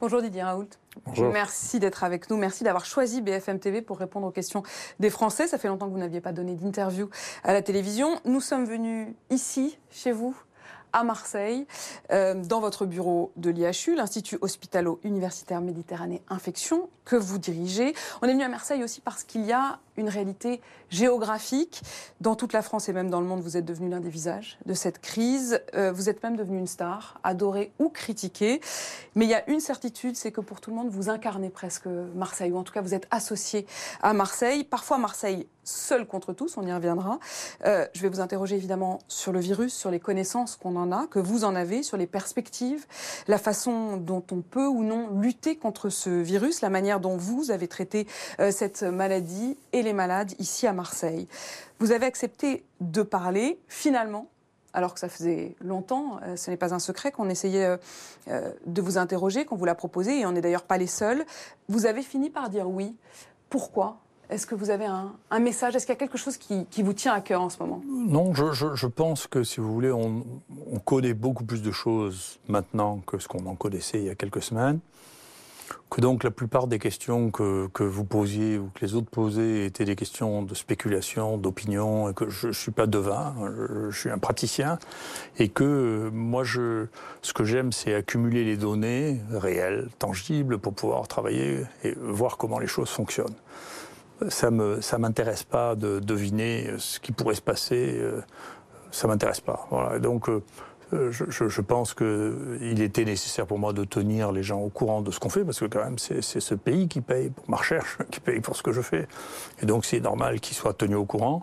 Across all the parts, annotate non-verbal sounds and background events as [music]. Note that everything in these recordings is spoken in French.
Bonjour Didier Raoult. Bonjour. Merci d'être avec nous. Merci d'avoir choisi BFM TV pour répondre aux questions des Français. Ça fait longtemps que vous n'aviez pas donné d'interview à la télévision. Nous sommes venus ici, chez vous, à Marseille, euh, dans votre bureau de l'IHU, l'Institut Hospitalo-Universitaire Méditerranée Infection, que vous dirigez. On est venu à Marseille aussi parce qu'il y a une réalité géographique. Dans toute la France et même dans le monde, vous êtes devenu l'un des visages de cette crise. Euh, vous êtes même devenu une star, adorée ou critiquée. Mais il y a une certitude, c'est que pour tout le monde, vous incarnez presque Marseille, ou en tout cas vous êtes associé à Marseille. Parfois Marseille seul contre tous, on y reviendra. Euh, je vais vous interroger évidemment sur le virus, sur les connaissances qu'on en a, que vous en avez, sur les perspectives, la façon dont on peut ou non lutter contre ce virus, la manière dont vous avez traité euh, cette maladie et les malades ici à Marseille. Vous avez accepté de parler, finalement, alors que ça faisait longtemps, euh, ce n'est pas un secret qu'on essayait de vous interroger, qu'on vous l'a proposé, et on n'est d'ailleurs pas les seuls. Vous avez fini par dire oui. Pourquoi? Est-ce que vous avez un, message? Est-ce qu'il y a quelque chose qui, vous tient à cœur en ce moment? Non, je, pense que si vous voulez, on, on connaît beaucoup plus de choses maintenant que ce qu'on en connaissait il y a quelques semaines. Que donc la plupart des questions que, vous posiez ou que les autres posaient étaient des questions de spéculation, d'opinion, et que je ne suis pas devin, je, je, suis un praticien, et que moi, je, ce que j'aime, c'est accumuler les données réelles, tangibles, pour pouvoir travailler et voir comment les choses fonctionnent. Ça ça m'intéresse pas de deviner ce qui pourrait se passer, euh, ça m'intéresse pas. Voilà. donc, euh, euh, je, je, pense qu'il était nécessaire pour moi de tenir les gens au courant de ce qu'on fait, parce que quand même c'est ce pays qui paye pour ma recherche, [laughs] qui paye pour ce que je fais. Et donc c'est normal qu'ils soient tenus au courant.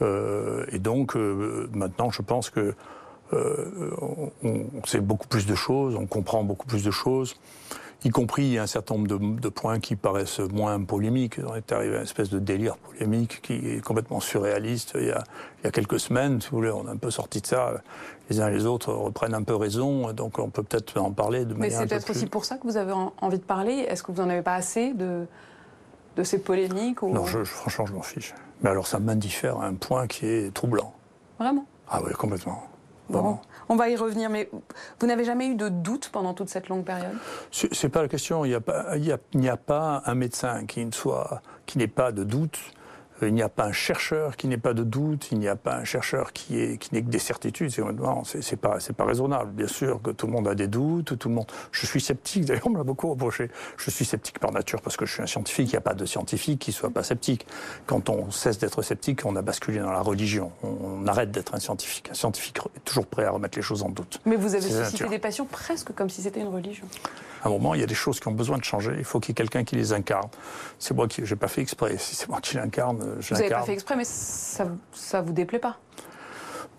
Euh, et donc euh, maintenant je pense que euh, sait beaucoup plus de choses, on comprend beaucoup plus de choses y compris un certain nombre de, de, points qui paraissent moins polémiques. On est arrivé à une espèce de délire polémique qui est complètement surréaliste. Il y a, il y a quelques semaines, si vous voulez, on a un peu sorti de ça. Les uns et les autres reprennent un peu raison, donc on peut peut-être en parler de manière. Mais c'est peut-être aussi pour ça que vous avez envie de parler. Est-ce que vous n'en avez pas assez de, de ces polémiques ou... Non, je, franchement, je m'en fiche. Mais alors, ça m'indiffère à un point qui est troublant. Vraiment? Ah oui, complètement. Bon, on va y revenir, mais vous n'avez jamais eu de doute pendant toute cette longue période? C'est pas la question. Il n'y a, a, pas un médecin qui qui n'ait pas de doute il n'y a pas un chercheur qui n'ait pas de doute, il n'y a pas un chercheur qui n'ait qui que des certitudes. C'est pas, pas raisonnable. Bien sûr que tout le monde a des doutes, tout le monde. Je suis sceptique. [laughs] D'ailleurs, on me l'a beaucoup reproché. Je suis sceptique par nature parce que je suis un scientifique. Il n'y a pas de scientifique qui soit pas sceptique. Quand on cesse d'être sceptique, on a basculé dans la religion. On, arrête d'être un scientifique. Un scientifique est toujours prêt à remettre les choses en doute. Mais vous avez suscité des passions presque comme si c'était une religion. À un moment, il y a des choses qui ont besoin de changer. Il faut qu'il y ait quelqu'un qui les incarne. C'est moi qui, j'ai pas fait exprès. Si c'est moi qui l'incarne, vous n'avez pas fait exprès, mais ça, ça vous déplaît pas?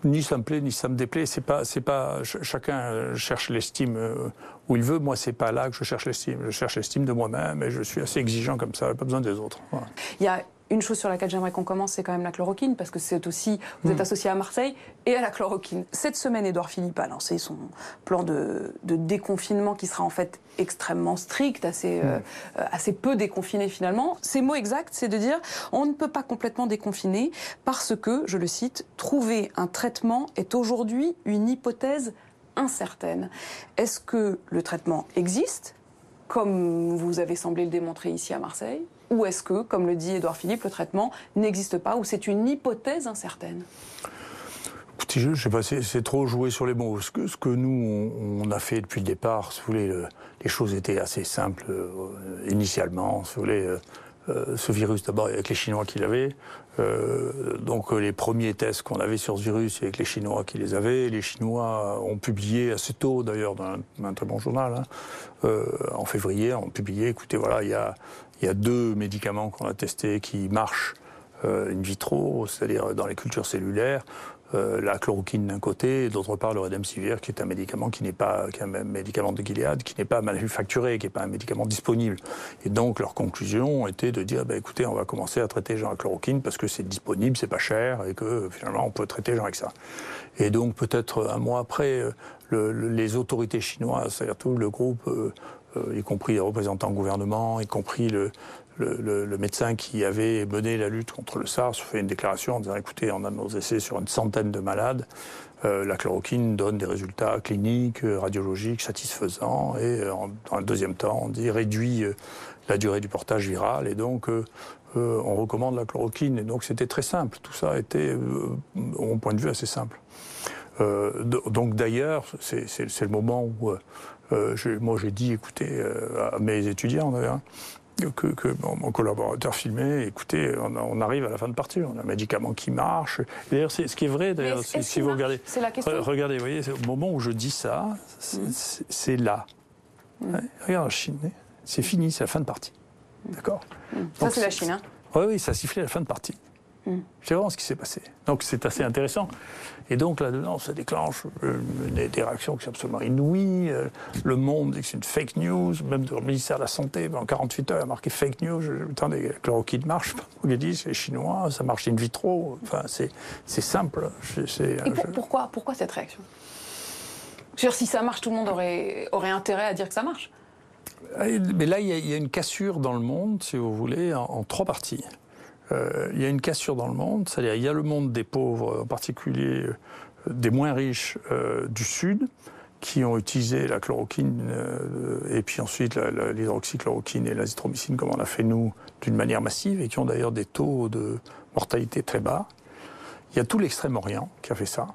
Ni ça me plaît, ni ça me déplaît. C'est pas, c'est pas. Chacun cherche l'estime euh, où il veut. Moi, c'est pas là que je cherche l'estime. Je cherche l'estime de moi-même et je suis assez exigeant comme ça. Pas besoin des autres. Il y a une chose sur laquelle j'aimerais qu'on commence, c'est quand même la chloroquine, parce que c'est aussi, vous êtes hmm. associé à Marseille et à la chloroquine. Cette semaine, Édouard Philippe a lancé son plan de, déconfinement qui sera en fait extrêmement strict, assez, hmm. euh, assez peu déconfiné finalement. Ses mots exacts, c'est de dire on ne peut pas complètement déconfiner parce que, je le cite, trouver un traitement est aujourd'hui une hypothèse incertaine. Est-ce que le traitement existe, comme vous avez semblé le démontrer ici à Marseille ou est-ce que, comme le dit Édouard Philippe, le traitement n'existe pas ou c'est une hypothèse incertaine? Je ne sais pas, c'est trop joué sur les mots. Ce que, nous, on, a fait depuis le départ, si vous voulez, les choses étaient assez simples euh, initialement. Si vous voulez, euh, euh, ce virus, d'abord, avec les Chinois qui l'avaient. Donc les premiers tests qu'on avait sur ce virus, avec les Chinois qui les avaient. Les Chinois ont publié assez tôt, d'ailleurs, dans un, très bon journal, hein, en février, ont publié, écoutez, voilà, il y a, y a deux médicaments qu'on a testés qui marchent euh, in vitro, c'est-à-dire dans les cultures cellulaires. Euh, la chloroquine d'un côté, et d'autre part le Redemsivir, qui est un médicament qui n'est pas, qui est un médicament de Gilead, qui n'est pas manufacturé, qui n'est pas un médicament disponible. Et donc leur conclusion était de dire, bah, écoutez, on va commencer à traiter gens avec chloroquine parce que c'est disponible, c'est pas cher, et que finalement on peut traiter gens avec ça. Et donc peut-être un mois après, euh, les autorités chinoises, c'est-à-dire tout le groupe, y compris les représentants gouvernement, y compris le, médecin qui avait mené la lutte contre le SARS fait une déclaration en disant écoutez, on a nos essais sur une centaine de malades. Euh, la chloroquine donne des résultats cliniques, euh, radiologiques satisfaisants. Et euh, dans le deuxième temps, on dit réduit la durée du portage viral. Et donc, on recommande la chloroquine. Et donc, c'était très simple. Tout ça était, au point de vue, assez simple. donc, d'ailleurs, c'est le moment où moi j'ai dit écoutez, à mes étudiants d'ailleurs, que, mon, collaborateur filmait, écoutez, on, arrive à la fin de partie, on a un médicament qui marche. D'ailleurs, ce qui est vrai, d'ailleurs, si, vous regardez, regardez, vous voyez, au moment où je dis ça, c'est mmh. là. Mmh. regarde la Chine, c'est fini, c'est la fin de partie. Mmh. D'accord Ça, c'est la Chine, hein Oui, oui, ça a sifflé la fin de partie. Mm. C'est vraiment ce qui s'est passé. Donc c'est assez intéressant. Et donc là-dedans, ça déclenche euh, des, réactions qui sont absolument inouïes. Euh, le monde dit que c'est une fake news. Même le ministère de la Santé, en 48 heures, a marqué fake news. Attendez, le chloroquine marche. On dit c'est chinois, ça marche in vitro. Enfin, c'est simple. Et pourquoi, pourquoi cette réaction? Si ça marche, tout le monde aurait, aurait intérêt à dire que ça marche. Mais là, il y, a une cassure dans le monde, si vous voulez, en trois parties. Euh, il y a une cassure dans le monde, c'est-à-dire il y a le monde des pauvres, en particulier euh, des moins riches euh, du Sud, qui ont utilisé la chloroquine et puis ensuite l'hydroxychloroquine et l'azithromycine, comme on a fait nous, d'une manière massive, et qui ont d'ailleurs des taux de mortalité très bas. Il y a tout l'Extrême-Orient qui a fait ça,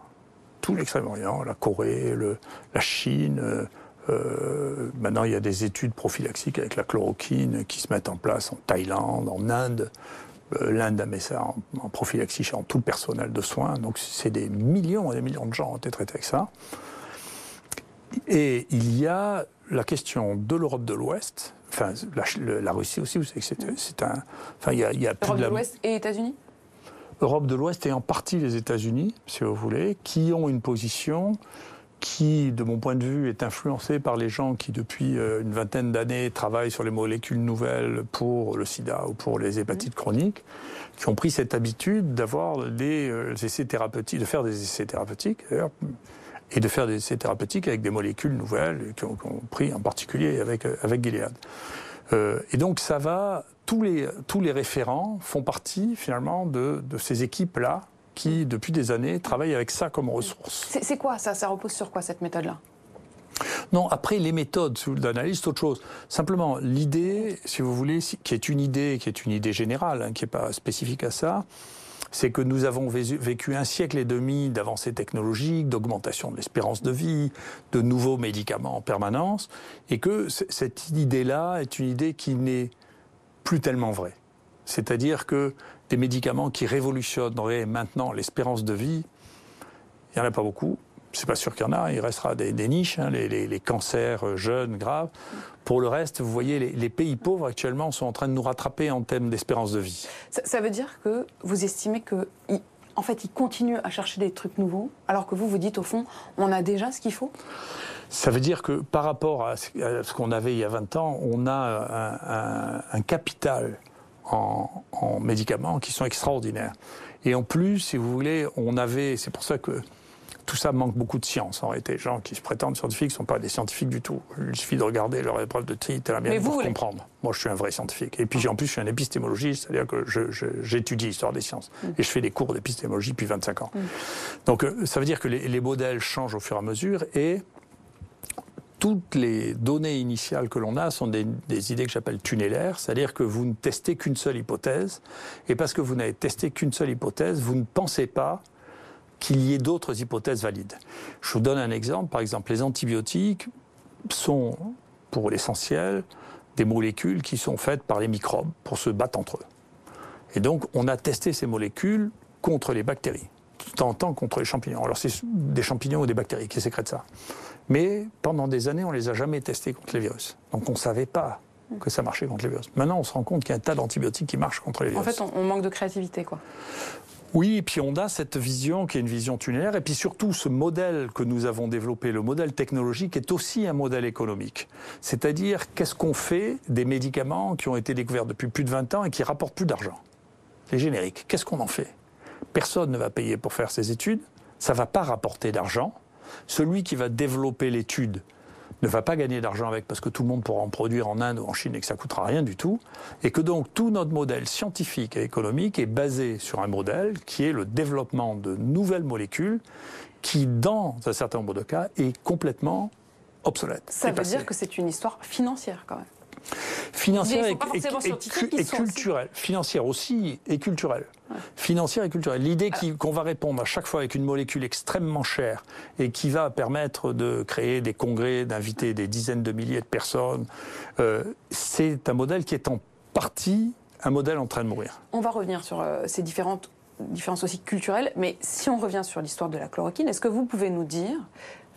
tout l'Extrême-Orient, la Corée, la Chine. maintenant, il y a des études prophylaxiques avec la chloroquine qui se mettent en place en Thaïlande, en Inde. Euh, L'Inde a mis ça en, prophylaxie en tout le personnel de soins. Donc c'est des millions et des millions de gens ont été traités avec ça. Et il y a la question de l'Europe de l'Ouest, enfin la, Russie aussi, vous savez que c'est un... Enfin, il y a, il y a Europe de l'Ouest et États-Unis? Europe de l'Ouest et en partie les États-Unis, si vous voulez, qui ont une position qui, de mon point de vue, est influencé par les gens qui, depuis euh, une vingtaine d'années, travaillent sur les molécules nouvelles pour le sida ou pour les hépatites chroniques, qui ont pris cette habitude d'avoir des euh, essais thérapeutiques, de faire des essais thérapeutiques, et de faire des essais thérapeutiques avec des molécules nouvelles, qui ont, pris en particulier avec, euh, avec Gilead. et donc ça va, tous les, tous les référents font partie finalement de, de ces équipes-là qui, depuis des années, travaillent avec ça comme ressource. C'est quoi ça? Ça repose sur quoi cette méthode-là? Non, après les méthodes d'analyse, c'est autre chose. Simplement, l'idée, si vous voulez, qui est une idée, qui est une idée générale, hein, qui n'est pas spécifique à ça, c'est que nous avons vécu un siècle et demi d'avancées technologiques, d'augmentation de l'espérance de vie, de nouveaux médicaments en permanence, et que cette idée-là est une idée qui n'est plus tellement vraie. C'est-à-dire que des médicaments qui révolutionneraient maintenant l'espérance de vie, il n'y en a pas beaucoup. C'est pas sûr qu'il y en a, il restera des, niches, hein, les, cancers euh, jeunes, graves. Pour le reste, vous voyez, les, pays pauvres actuellement sont en train de nous rattraper en termes d'espérance de vie. Ça, veut dire que vous estimez que, en fait, ils continuent à chercher des trucs nouveaux, alors que vous, vous dites au fond, on a déjà ce qu'il faut? Ça veut dire que par rapport à ce qu'on avait il y a 20 ans, on a un capital en, médicaments qui sont extraordinaires. Et en plus, si vous voulez, on avait, c'est pour ça que tout ça manque beaucoup de science en réalité. Les gens qui se prétendent scientifiques ne sont pas des scientifiques du tout. Il suffit de regarder leur épreuve de tri, la mienne pour comprendre. Moi, je suis un vrai scientifique. Et puis, en plus, je suis un épistémologiste, c'est-à-dire que j'étudie l'histoire des sciences. Mm. Et je fais des cours d'épistémologie depuis 25 ans. Mm. Donc, euh, ça veut dire que les, les modèles changent au fur et à mesure. Et toutes les données initiales que l'on a sont des, idées que j'appelle tunnelaires, c'est-à-dire que vous ne testez qu'une seule hypothèse, et parce que vous n'avez testé qu'une seule hypothèse, vous ne pensez pas qu'il y ait d'autres hypothèses valides. Je vous donne un exemple. Par exemple, les antibiotiques sont, pour l'essentiel, des molécules qui sont faites par les microbes pour se battre entre eux. Et donc, on a testé ces molécules contre les bactéries, tout en temps contre les champignons. Alors, c'est des champignons ou des bactéries qui sécrètent ça? Mais pendant des années, on ne les a jamais testés contre les virus. Donc on ne savait pas que ça marchait contre les virus. Maintenant, on se rend compte qu'il y a un tas d'antibiotiques qui marchent contre les virus. En fait, on, manque de créativité, quoi. Oui, et puis on a cette vision qui est une vision tunnelaire, et puis surtout ce modèle que nous avons développé, le modèle technologique, est aussi un modèle économique. C'est-à-dire, qu'est-ce qu'on fait des médicaments qui ont été découverts depuis plus de 20 ans et qui rapportent plus d'argent? Les génériques, qu'est-ce qu'on en fait? Personne ne va payer pour faire ces études, ça ne va pas rapporter d'argent, celui qui va développer l'étude ne va pas gagner d'argent avec parce que tout le monde pourra en produire en Inde ou en Chine et que ça coûtera rien du tout. Et que donc tout notre modèle scientifique et économique est basé sur un modèle qui est le développement de nouvelles molécules qui, dans un certain nombre de cas, est complètement obsolète. Ça veut dire que c'est une histoire financière quand même financière et, culturelle. Financière aussi et culturelle. Financière et culturelle. L'idée qu'on va répondre à chaque fois avec une molécule extrêmement chère et qui va permettre de créer des congrès, d'inviter des dizaines de milliers de personnes, euh, c'est un modèle qui est en partie un modèle en train de mourir. On va revenir sur euh, ces différentes différences aussi culturelles, mais si on revient sur l'histoire de la chloroquine, est-ce que vous pouvez nous dire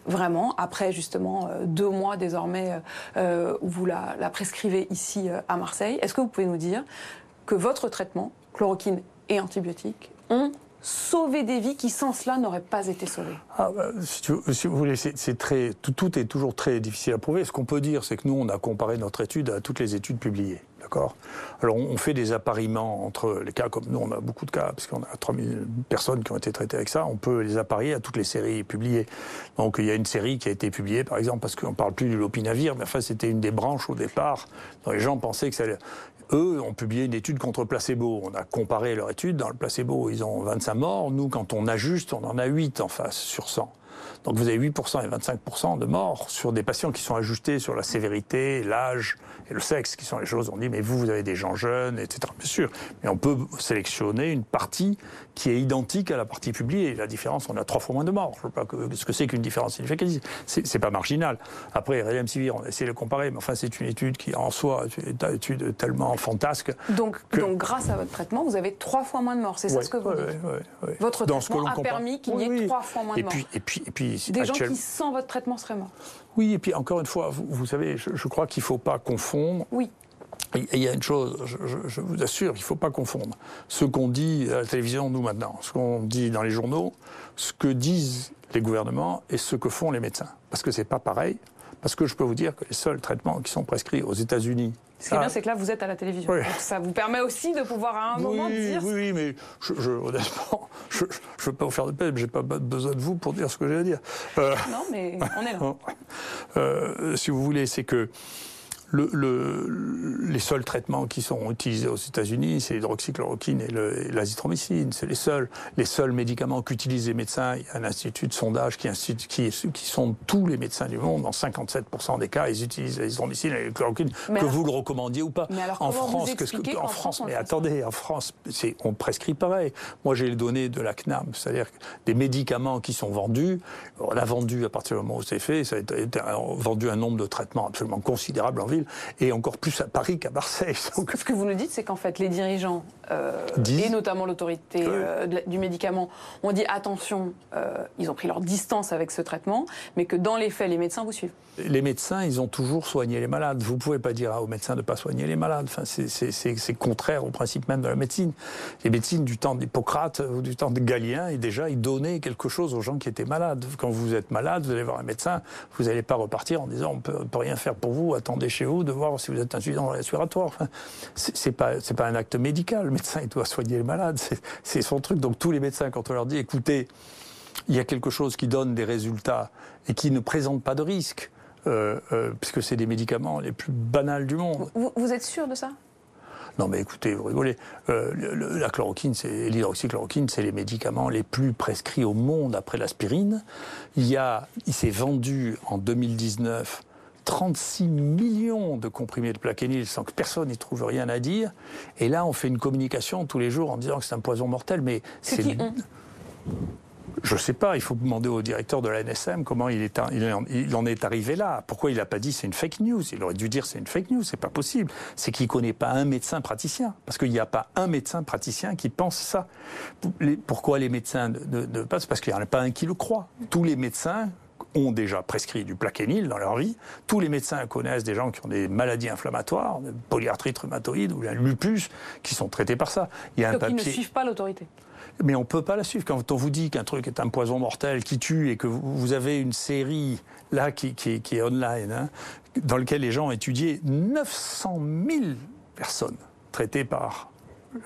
vraiment, après justement euh, deux mois désormais euh, où vous la, prescrivez ici euh, à Marseille. Est-ce que vous pouvez nous dire que votre traitement, chloroquine et antibiotiques, ont sauvé des vies qui sans cela n'auraient pas été sauvées? Ah, bah, si, vous, voulez, c'est très tout, est toujours très difficile à prouver. Ce qu'on peut dire, c'est que nous, on a comparé notre étude à toutes les études publiées. Alors on fait des appariements entre les cas, comme nous on a beaucoup de cas, parce qu'on a 3000 personnes qui ont été traitées avec ça, on peut les apparier à toutes les séries publiées. Donc il y a une série qui a été publiée par exemple, parce qu'on ne parle plus du lopinavir, mais enfin c'était une des branches au départ dont les gens pensaient que ça. Eux ont publié une étude contre placebo. On a comparé leur étude. Dans le placebo, ils ont 25 morts. Nous, quand on ajuste, on en a 8 en face sur 100. Donc vous avez 8% et 25% de morts sur des patients qui sont ajustés sur la sévérité, l'âge, et le sexe, qui sont les choses, on dit, mais vous, vous avez des gens jeunes, etc. Bien sûr, mais on peut sélectionner une partie qui est identique à la partie publiée. La différence, on a trois fois moins de morts. Je ne sais pas ce que c'est qu'une différence significative. C'est pas marginal. Après, Sivir, on a essayé de le comparer, mais enfin, c'est une étude qui, en soi, est une étude tellement fantasque. Donc, donc grâce à votre traitement, vous avez trois fois moins de morts. C'est ça ce que vous dites Votre traitement a permis qu'il y ait trois fois moins de morts. Et puis, et puis, des gens qui, sans votre traitement, seraient morts. Oui, et puis encore une fois, vous, savez, je, crois qu'il ne faut pas confondre. Oui. Il y a une chose, je, vous assure, il ne faut pas confondre ce qu'on dit à la télévision, nous maintenant, ce qu'on dit dans les journaux, ce que disent les gouvernements et ce que font les médecins. Parce que ce n'est pas pareil. Parce que je peux vous dire que les seuls traitemends qui sont prescrits aux États-Unis. Ce qui est bien, c'est que là, vous êtes à la télévision. Donc ça vous permet aussi de pouvoir à un moment dire. Oui, oui, mais je, honnêtement, [laughs] je ne veux pas vous faire de peine, j'ai pas besoin de vous pour dire ce que j'ai à dire. Euh, non, mais on est là. [laughs] Euh, si vous voulez, c'est que le, les seuls traitements qui sont utilisés aux États-Unis, c'est l'hydroxychloroquine et l'azithromycine. C'est les seuls, les seuls médicaments qu'utilisent les médecins. Il y a un institut de sondage qui, qui, qui sont tous les médecins du monde. Dans 57% des cas, ils utilisent l'azithromycine et la chloroquine, que vous le recommandiez ou pas. en France, que, en, France, mais attendez, en France, on prescrit pareil. Moi, j'ai les données de la CNAM, c'est-à-dire des médicaments qui sont vendus. On a vendu à partir du moment où c'est fait, ça a été vendu un nombre de traitements absolument considérable en ville et encore plus à Paris qu'à Marseille. Ce que vous nous dites, c'est qu'en fait, les dirigeants, euh, et notamment l'autorité euh, du médicament, ont dit attention, euh, ils ont pris leur distance avec ce traitement, mais que dans les faits, les médecins vous suivent. Les médecins, ils ont toujours soigné les malades. Vous ne pouvez pas dire aux médecins de ne pas soigner les malades. Enfin, c'est contraire au principe même de la médecine. Les médecines du temps d'Hippocrate ou du temps de Galien, et déjà, ils donnaient quelque chose aux gens qui étaient malades. Quand vous êtes malade, vous allez voir un médecin, vous n'allez pas repartir en disant on ne peut rien faire pour vous, attendez chez vous de voir si vous êtes insuffisant respiratoire. Enfin, c'est pas c'est pas un acte médical. Le médecin il doit soigner le malade. C'est son truc. Donc tous les médecins, quand on leur dit écoutez, il y a quelque chose qui donne des résultats et qui ne présente pas de risque, euh, euh, puisque c'est des médicaments les plus banals du monde. Vous, êtes sûr de ça? Non, mais écoutez, vous rigolez. Euh, la chloroquine, c'est l'hydroxychloroquine, c'est les médicaments les plus prescrits au monde après l'aspirine. Il y a, il s'est vendu en 2019 36 millions de comprimés de plaquenil sans que personne n'y trouve rien à dire. Et là, on fait une communication tous les jours en disant que c'est un poison mortel. Mais c'est. Je ne sais pas, il faut demander au directeur de la NSM comment il, est, il en est arrivé là. Pourquoi il n'a pas dit c'est une fake news? Il aurait dû dire c'est une fake news, c'est pas possible. C'est qu'il ne connaît pas un médecin praticien. Parce qu'il n'y a pas un médecin praticien qui pense ça. Pourquoi les médecins ne, ne passent? Parce qu'il n'y en a pas un qui le croit. Tous les médecins ont déjà prescrit du plaquenil dans leur vie. Tous les médecins connaissent des gens qui ont des maladies inflammatoires, polyarthrite rhumatoïde ou la lupus, qui sont traités par ça. Il y a un papier... ils ne suivent pas l'autorité. Mais on ne peut pas la suivre. Quand on vous dit qu'un truc est un poison mortel qui tue et que vous avez une série là qui, est online, hein, dans laquelle les gens ont étudié 900 000 personnes traitées par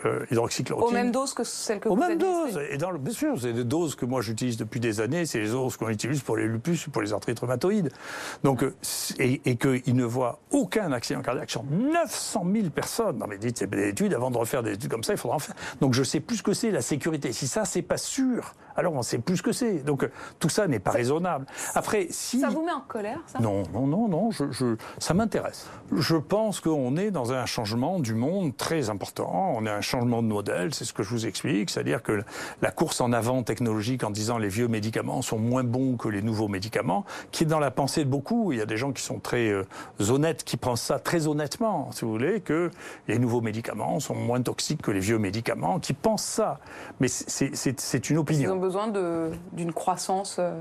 euh, hydroxychloroquine. Aux mêmes doses que celles que Aux vous mêmes doses. Et dans le, bien sûr, c'est des doses que moi j'utilise depuis des années. C'est les doses qu'on utilise pour les lupus, pour les arthrites rhumatoïdes. Donc, euh, et, et qu'ils ne voient aucun accident cardiaque sur 900 000 personnes. Non mais dites, c'est des études. Avant de refaire des études comme ça, il faudra en faire. Donc je sais plus ce que c'est la sécurité. Si ça, c'est pas sûr, alors on sait plus ce que c'est. Donc euh, tout ça n'est pas raisonnable. Après, si Ça vous met en colère, ça? Non, non, non, non, je, je- ça m'intéresse. Je pense qu'on est dans un changement du monde très important. On est un changement de modèle, c'est ce que je vous explique. C'est-à-dire que la course en avant technologique en disant les vieux médicaments sont moins bons que les nouveaux médicaments, qui est dans la pensée de beaucoup. Il y a des gens qui sont très euh, honnêtes, qui pensent ça très honnêtement, si vous voulez, que les nouveaux médicaments sont moins toxiques que les vieux médicaments, qui pensent ça. Mais c'est- c'est c'est une Ils opinion. Besoin d'une croissance euh,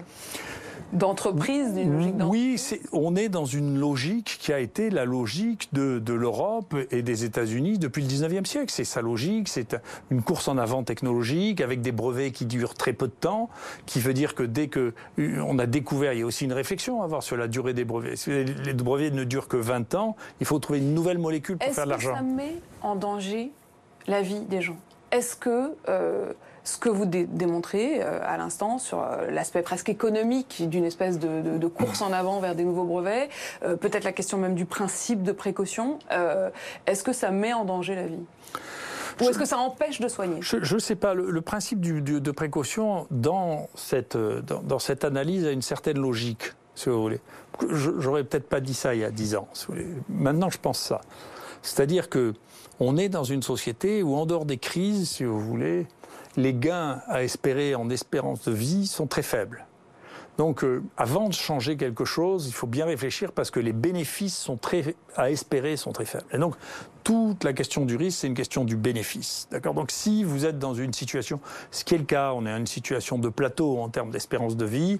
d'entreprise, d'une logique d'entreprise. Oui, on est dans une logique qui a été la logique de, de l'Europe et des États-Unis depuis le 19e siècle. C'est sa logique, c'est une course en avant technologique avec des brevets qui durent très peu de temps, qui veut dire que dès que euh, on a découvert, il y a aussi une réflexion à avoir sur la durée des brevets. Si les brevets ne durent que 20 ans, il faut trouver une nouvelle molécule pour Est-ce faire de que ça l'argent. met en danger la vie des gens? Est-ce que euh, ce que vous dé- démontrez euh, à l'instant sur euh, l'aspect presque économique d'une espèce de, course en avant vers des nouveaux brevets, euh, peut-être la question même du principe de précaution, est-ce que ça met en danger la vie? Ou est-ce que ça empêche de soigner? Je ne sais pas, le, principe de précaution dans cette, dans, cette analyse a une certaine logique, si vous voulez. J'aurais peut-être pas dit ça il y a dix ans. Maintenant, je pense ça. C'est-à-dire que on est dans une société où, en dehors des crises, si vous voulez, les gains à espérer en espérance de vie sont très faibles. Donc, euh, avant de changer quelque chose, il faut bien réfléchir parce que les bénéfices à espérer sont très faibles. Et donc, toute la question du risque, c'est une question du bénéfice. D'accord? Donc, si vous êtes dans une situation, ce qui est le cas, on est à une situation de plateau en termes d'espérance de vie,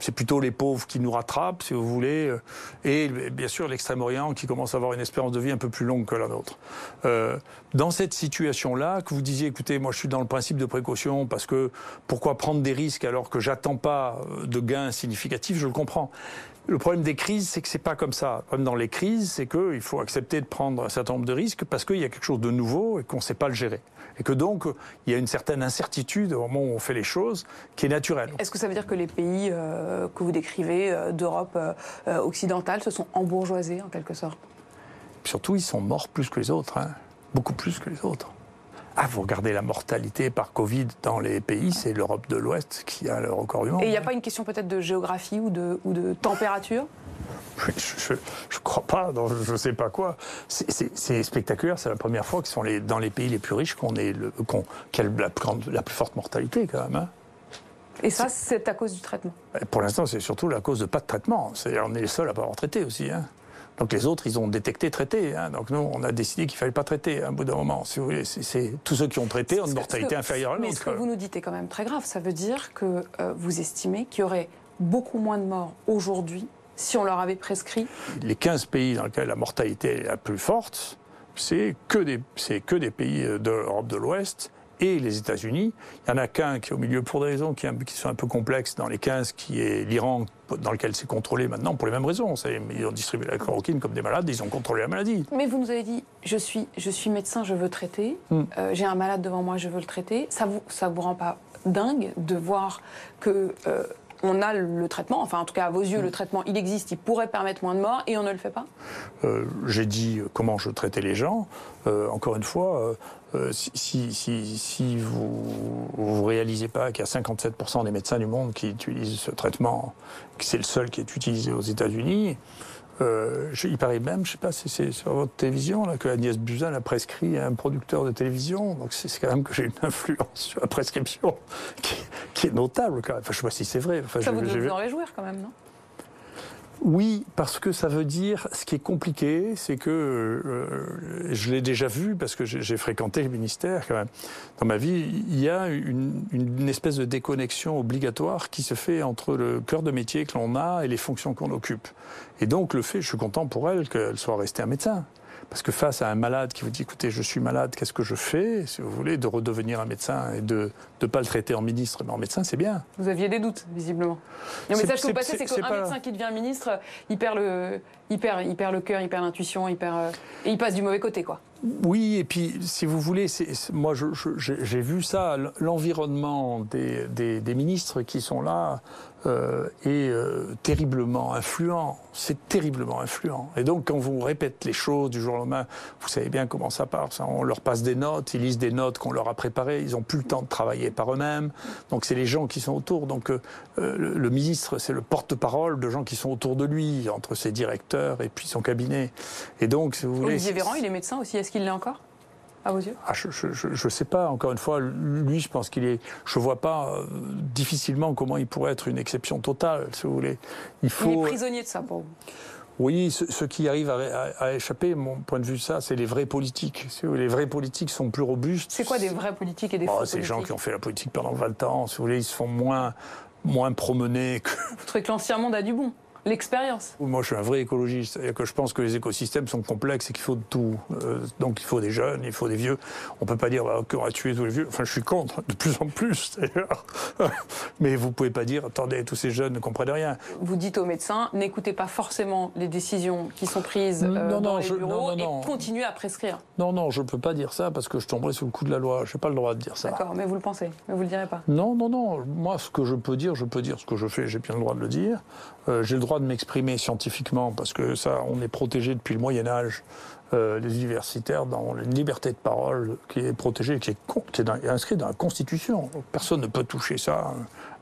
c'est plutôt les pauvres qui nous rattrapent, si vous voulez, euh, et bien sûr l'Extrême-Orient qui commence à avoir une espérance de vie un peu plus longue que la nôtre. Euh, dans cette situation-là, que vous disiez, écoutez, moi je suis dans le principe de précaution parce que pourquoi prendre des risques alors que j'attends pas de significatifs, je le comprends. Le problème des crises, c'est que c'est pas comme ça. Le problème dans les crises, c'est qu'il faut accepter de prendre un certain nombre de risques parce qu'il y a quelque chose de nouveau et qu'on ne sait pas le gérer. Et que donc, il y a une certaine incertitude au moment où on fait les choses qui est naturelle. Est-ce que ça veut dire que les pays euh, que vous décrivez euh, d'Europe euh, occidentale se sont embourgeoisés en quelque sorte? Surtout, ils sont morts plus que les autres, hein. beaucoup plus que les autres. Ah, vous regardez la mortalité par Covid dans les pays, c'est l'Europe de l'Ouest qui a le record du monde. Et il n'y a pas une question peut-être de géographie ou de, ou de température? Je ne crois pas, dans je ne sais pas quoi. C'est- spectaculaire, c'est la première fois que sont les, dans les pays les plus riches qu'on le, a la plus, grande- la plus forte mortalité quand même. hein. Et ça, c'est à cause du traitement? Pour l'instant, c'est surtout la cause de pas de traitement. C'est-à-dire, on est les seuls à pas avoir traité aussi. hein. Donc les autres, ils ont détecté, traité. hein. Donc nous, on a décidé qu'il fallait pas traiter à un bout d'un moment. Si vous voulez, c'est- tous ceux qui ont traité ont une mortalité inférieure à Mais l'autre. ce que vous nous dites est quand même très grave. Ça veut dire que euh, vous estimez qu'il y aurait beaucoup moins de morts aujourd'hui si on leur avait prescrit. Les 15 pays dans lesquels la mortalité est la plus forte, c'est que des, c'est que des pays euh, de l'Europe de l'Ouest et les États-Unis. Il n'y en a qu'un qui est au milieu pour des raisons qui, qui sont un peu complexes dans les 15, qui est l'Iran, dans lequel c'est contrôlé maintenant pour les mêmes raisons. Ils ont distribué la chloroquine comme des malades, ils ont contrôlé la maladie. Mais vous nous avez dit, je suis, je suis médecin, je veux traiter. Hmm. Euh, J'ai un malade devant moi, je veux le traiter. Ça vous, ça vous rend pas dingue de voir que euh, on a le traitement, enfin en tout cas à vos yeux, le traitement, il existe, il pourrait permettre moins de morts et on ne le fait pas? Euh, J'ai dit comment je traitais les gens. Euh, encore une fois, euh, euh, si, si, si, si vous ne réalisez pas qu'il y a 57% des médecins du monde qui utilisent ce traitement, que c'est le seul qui est utilisé aux États-Unis, euh, je- il paraît même, je ne sais pas si c'est sur votre télévision, là, que Agnès Buzyn a prescrit à un producteur de télévision. Donc c'est quand même que j'ai une [laughs] influence sur la prescription qui, qui est notable. Quand même. Enfin, je ne sais pas si c'est vrai. Enfin, Ça vous devez vous en réjouir quand même, non? Oui, parce que ça veut dire, ce qui est compliqué, c'est que euh, je l'ai déjà vu, parce que j'ai fréquenté le ministère quand même. Dans ma vie, il y a une, une espèce de déconnexion obligatoire qui se fait entre le cœur de métier que l'on a et les fonctions qu'on occupe. Et donc le fait, je suis content pour elle qu'elle soit restée un médecin. Parce que face à un malade qui vous dit, écoutez, je suis malade, qu'est-ce que je fais? Si vous voulez, de redevenir un médecin et de ne pas le traiter en ministre, mais en médecin, c'est bien. Vous aviez des doutes, visiblement. Le message que vous passez, c'est c'est qu'un pas- médecin qui devient ministre, il perd le, Il perd, le cœur, il perd l'intuition, il perd, et il passe du mauvais côté, quoi. Oui, et puis, si vous voulez, moi, j'ai vu ça, l'environnement des, ministres qui sont là euh, est euh, terriblement influent. C'est terriblement influent. Et donc, quand vous répète les choses du jour au lendemain, vous savez bien comment ça part. On leur passe des notes, ils lisent des notes qu'on leur a préparées, ils n'ont plus le temps de travailler par eux-mêmes. Donc, c'est les gens qui sont autour. Donc, euh, le, ministre, c'est le porte-parole de gens qui sont autour de lui, entre ses directeurs et puis son cabinet. Et donc, si vous voulez. Olivier Véran, il est médecin aussi. Est-ce qu'il l'est encore à vos yeux? Ah, Je ne sais pas. Encore une fois, lui, je pense qu'il est. Je vois pas euh, difficilement comment il pourrait être une exception totale, si vous voulez. Il, faut... il est prisonnier de ça pour vous? Oui, ceux qui arrivent à, échapper, mon point de vue, ça, c'est les vrais politiques. Les vrais politiques sont plus robustes. C'est quoi des vrais politiques et des faux oh, C'est les gens qui ont fait la politique pendant 20 ans. Si vous voulez, ils se font moins, moins promener que. Vous trouvez que l'ancien monde a du bon l'expérience. Moi, je suis un vrai écologiste. cest que je pense que les écosystèmes sont complexes et qu'il faut de tout. Euh, donc, il faut des jeunes, il faut des vieux. On ne peut pas dire bah, qu'on va tuer tous les vieux. Enfin, je suis contre, de plus en plus, [laughs] d'ailleurs. Mais vous ne pouvez pas dire, attendez, tous ces jeunes ne comprennent rien. Vous dites aux médecins, n'écoutez pas forcément les décisions qui sont prises euh, dans les bureaux et continuez à prescrire. Non, non, je ne peux pas dire ça parce que je tomberai sous le coup de la loi. Je n'ai pas le droit de dire ça. D'accord, mais vous le pensez, mais vous ne le direz pas. Non, non, non. Moi, ce que je peux dire, je peux dire ce que je fais, j'ai bien le droit de le dire. Euh, j'ai le droit de m'exprimer scientifiquement parce que ça, on est protégé depuis le Moyen Âge. Euh, les universitaires dans une liberté de parole qui est protégée, qui est, qui est, inscrite dans la Constitution. Personne ne peut toucher ça.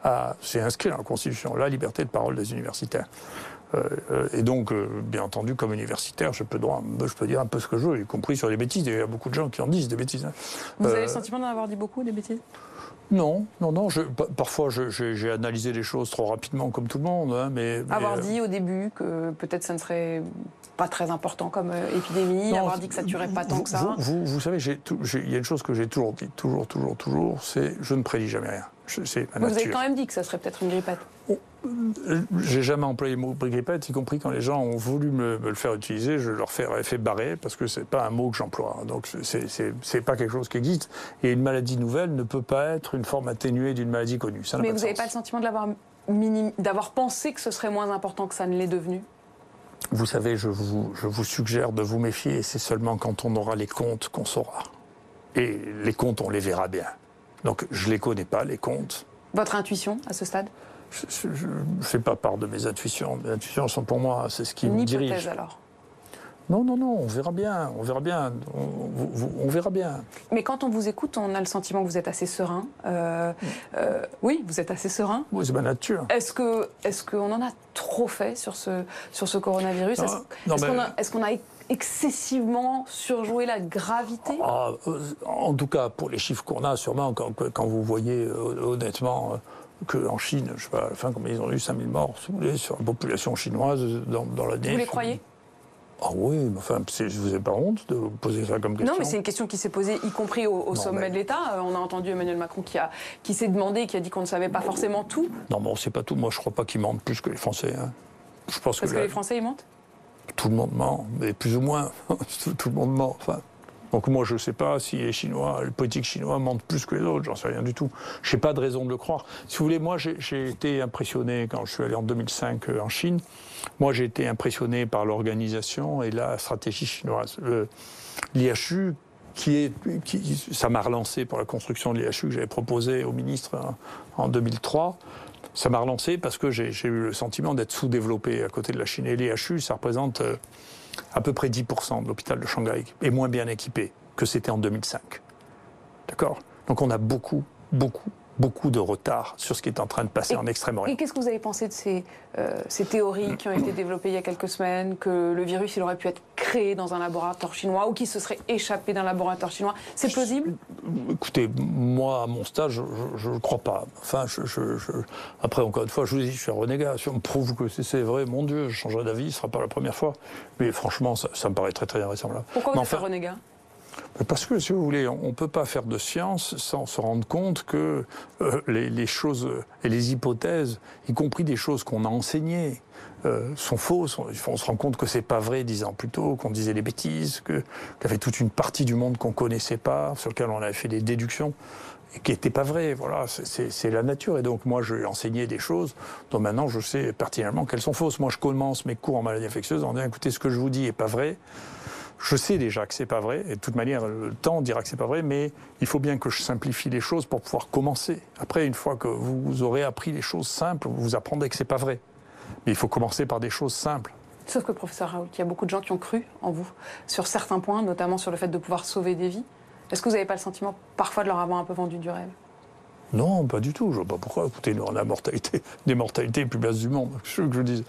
Hein. C'est inscrit dans la Constitution, la liberté de parole des universitaires. Euh, euh, et donc, bien entendu, comme universitaire, je peux, droit, je peux dire un peu ce que je veux, y compris sur les bêtises. Il y a beaucoup de gens qui en disent des bêtises. Hein. Vous avez le sentiment d'en avoir dit beaucoup, des bêtises? Non, non, non. Je, parfois, j'ai analysé les choses trop rapidement, comme tout le monde. Hein, mais, avoir dit au début que peut-être ça ne serait pas très important comme euh, épidémie, avoir dit que ça ne tuerait pas tant que ça. Vous, vous, savez, il y a une chose que j'ai toujours dit, toujours, toujours, toujours, c'est je ne prédis jamais rien. Vous avez quand même dit que ça serait peut-être une grippette. Oh, j'ai jamais employé le mot grippette, y compris quand les gens ont voulu me, le faire utiliser, je leur fais fait barrer parce que c'est pas un mot que j'emploie. Donc c'est pas quelque chose qui existe. Et une maladie nouvelle ne peut pas être une forme atténuée d'une maladie connue. Ça Mais vous n'avez pas le sentiment d'avoir pensé que ce serait moins important que ça ne l'est devenu? Vous savez, je vous, je vous suggère de vous méfier. et C'est seulement quand on aura les comptes qu'on saura. Et les comptes, on les verra bien. Donc je ne les connais pas, les comptes. Votre intuition à ce stade? Je ne fais pas part de mes intuitions. Mes intuitions sont pour moi, c'est ce qui me dirige. alors non, non, non, on verra bien, on verra bien, on, verra bien. Mais quand on vous écoute, on a le sentiment que vous êtes assez serein. Euh, euh, oui, vous êtes assez serein. Oui, c'est ma nature. Est-ce que, est-ce qu'on en a trop fait sur ce, sur ce coronavirus? Est-ce qu'on a, excessivement surjoué la gravité? Ah, euh, En tout cas, pour les chiffres qu'on a, sûrement, quand, quand vous voyez honnêtement qu'en Chine, je sais pas, à la fin, combien ils ont eu 5000 morts, si vous voulez, sur la population chinoise dans, dans l'année. Vous les croyez? Ah oui, mais enfin, je vous ai pas honte de poser ça comme question. Non, mais c'est une question qui s'est posée, y compris au, sommet de l'État. Euh, on a entendu Emmanuel Macron qui, a, qui s'est demandé, qui a dit qu'on ne savait pas forcément tout. Non, mais on ne sait pas tout. Moi, je ne crois pas qu'ils mentent plus que les Français. Hein. Je pense Parce que, les Français, ils mentent? Tout le monde ment, mais plus ou moins. [laughs] tout, le monde ment. Enfin, donc moi, je ne sais pas si les Chinois, les politiques chinois mentent plus que les autres, j'en sais rien du tout. Je n'ai pas de raison de le croire. Si vous voulez, moi, j'ai été impressionné quand je suis allé en 2005 euh, en Chine. Moi, j'ai été impressionné par l'organisation et la stratégie chinoise. L'IHU, qui est, qui, ça m'a relancé pour la construction de l'IHU que j'avais proposé au ministre en, 2003. Ça m'a relancé parce que j'ai eu le sentiment d'être sous-développé à côté de la Chine. Et l'IHU, ça représente euh, à peu près 10% de l'hôpital de Shanghai est moins bien équipé que c'était en 2005. D'accord? Donc on a beaucoup, beaucoup, beaucoup de retard sur ce qui est en train de passer en Extrême-Orient. Et qu'est-ce que vous avez pensé de ces, euh, ces, théories qui ont été développées il y a quelques semaines, que le virus il aurait pu être créé dans un laboratoire chinois ou qu'il se serait échappé d'un laboratoire chinois? C'est plausible? Écoutez, moi, à mon stage, je ne crois pas. Enfin, je, après, encore une fois, je vous dis, je suis un renégat. Si on me prouve que c'est vrai, mon Dieu, je changerai d'avis, ce ne sera pas la première fois. Mais franchement, ça, me paraît très, très invraisemblable. Pourquoi vous êtes un renégat? Parce que, si vous voulez, on ne peut pas faire de science sans se rendre compte que euh, les, choses et les hypothèses, y compris des choses qu'on a enseignées, euh, sont fausses. On, se rend compte que c'est pas vrai dix ans plus tôt, qu'on disait des bêtises, qu'il y avait toute une partie du monde qu'on connaissait pas, sur lequel on avait fait des déductions et qui n'étaient pas vraies. Voilà, c'est la nature. Et donc moi, j'ai enseigné des choses dont maintenant je sais pertinemment qu'elles sont fausses. Moi, je commence mes cours en maladie infectieuse en disant écoutez, ce que je vous dis est pas vrai. Je sais déjà que c'est pas vrai, et de toute manière, le temps dira que c'est pas vrai, mais il faut bien que je simplifie les choses pour pouvoir commencer. Après, une fois que vous aurez appris les choses simples, vous apprendrez que c'est pas vrai. Mais il faut commencer par des choses simples. Sauf que, professeur Raoult, il y a beaucoup de gens qui ont cru en vous, sur certains points, notamment sur le fait de pouvoir sauver des vies. Est-ce que vous n'avez pas le sentiment, parfois, de leur avoir un peu vendu du rêve? Non, pas du tout. Je ne vois pas pourquoi. Écoutez, nous, on a la mortalité, des mortalités les plus basses du monde. Je veux que je dise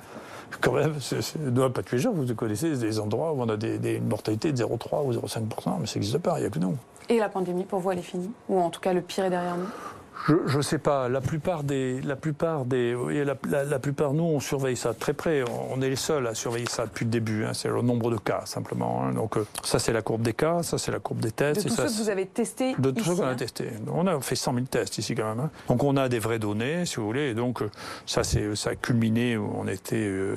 quand même, ne pas tous les jours, vous connaissez des endroits où on a des, une mortalité de 0,3 ou 0,5%, mais ça n'existe pas, il n'y a que nous. Et la pandémie, pour vous, elle est finie? Ou en tout cas, le pire est derrière nous? Je ne sais pas. La plupart des, la plupart des, la, la, plupart nous, on surveille ça très près. On est les seuls à surveiller ça depuis le début. Hein. C'est le nombre de cas simplement. Hein. Donc euh, ça, c'est la courbe des cas, ça c'est la courbe des tests. De tous ceux que vous avez testés. De tous ceux qu'on a hein. testés. On a fait 100 000 tests ici quand même. Donc on a des vraies données, si vous voulez. Et donc euh, ça, c'est, ça a culminé où on était euh,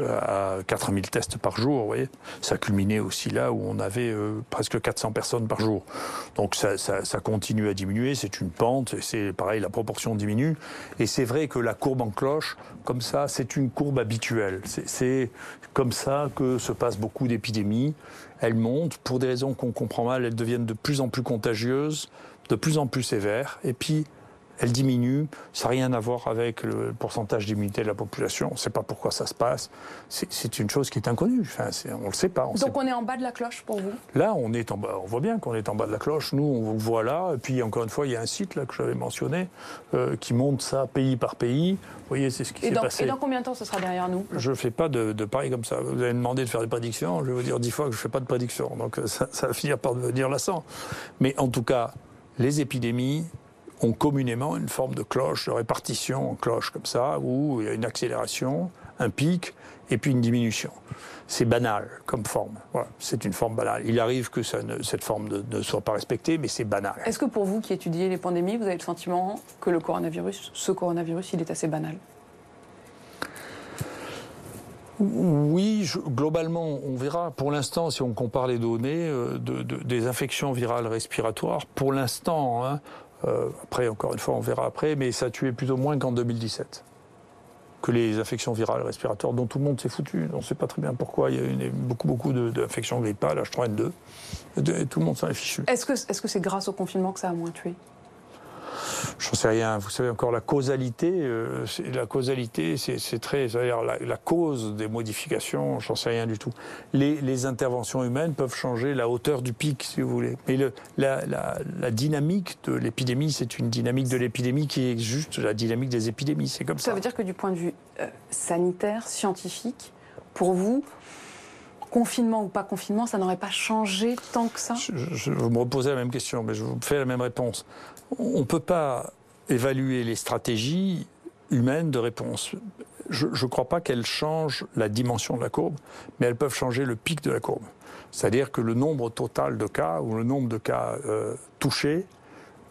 à 4000 tests par jour, vous voyez. Ça culminait aussi là où on avait euh, presque 400 personnes par jour. Donc ça, ça, ça continue à diminuer, c'est une pente, c'est pareil, la proportion diminue. Et c'est vrai que la courbe en cloche, comme ça, c'est une courbe habituelle. C'est comme ça que se passent beaucoup d'épidémies. Elles montent, pour des raisons qu'on comprend mal, elles deviennent de plus en plus contagieuses, de plus en plus sévères. Et puis, elle diminue. Ça n'a rien à voir avec le pourcentage d'immunité de la population. On ne sait pas pourquoi ça se passe. C'est une chose qui est inconnue. Enfin, on ne le sait pas. Donc on est en bas de la cloche pour vous? Là, on est en bas. On voit bien qu'on est en bas de la cloche. Nous, on vous voit là. Et puis encore une fois, il y a un site là que j'avais mentionné euh, qui montre ça pays par pays. Vous voyez, c'est ce qui s'est passé. Et dans combien de temps ce sera derrière nous? Je ne fais pas de, de pareil comme ça. Vous avez demandé de faire des prédictions. Je vais vous dire dix fois que je ne fais pas de prédictions. Donc ça, ça va finir par devenir lassant. Mais en tout cas, les épidémies, ont communément une forme de cloche, de répartition en cloche comme ça, où il y a une accélération, un pic, et puis une diminution. C'est banal comme forme. Voilà, c'est une forme banale. Il arrive que ça ne, cette forme ne, soit pas respectée, mais c'est banal. Est-ce que pour vous qui étudiez les pandémies, vous avez le sentiment que le coronavirus, ce coronavirus, il est assez banal? Oui, globalement, on verra. Pour l'instant, si on compare les données euh, de, des infections virales respiratoires, pour l'instant, hein, euh, après, encore une fois, on verra après, mais ça a tué plutôt moins qu'en 2017 que les infections virales respiratoires dont tout le monde s'est foutu. On ne sait pas très bien pourquoi. Il y a eu beaucoup, beaucoup d'infections grippales, H3N2, et tout le monde s'en est fichu. Est-ce que c'est -ce c'est grâce au confinement que ça a moins tué? J'en sais rien. Vous savez encore la causalité. Euh, la causalité, c'est très, c'est-à-dire la, cause des modifications. J'en sais rien du tout. Les, interventions humaines peuvent changer la hauteur du pic, si vous voulez. Mais le, la, dynamique de l'épidémie, c'est une dynamique de l'épidémie qui est juste la dynamique des épidémies. C'est comme ça. Ça veut dire que du point de vue euh, sanitaire, scientifique, pour vous, confinement ou pas confinement, ça n'aurait pas changé tant que ça? Je, je, Vous me reposez la même question, mais je vous fais la même réponse. On ne peut pas évaluer les stratégies humaines de réponse. Je ne crois pas qu'elles changent la dimension de la courbe, mais elles peuvent changer le pic de la courbe. C'est-à-dire que le nombre total de cas ou le nombre de cas euh, touchés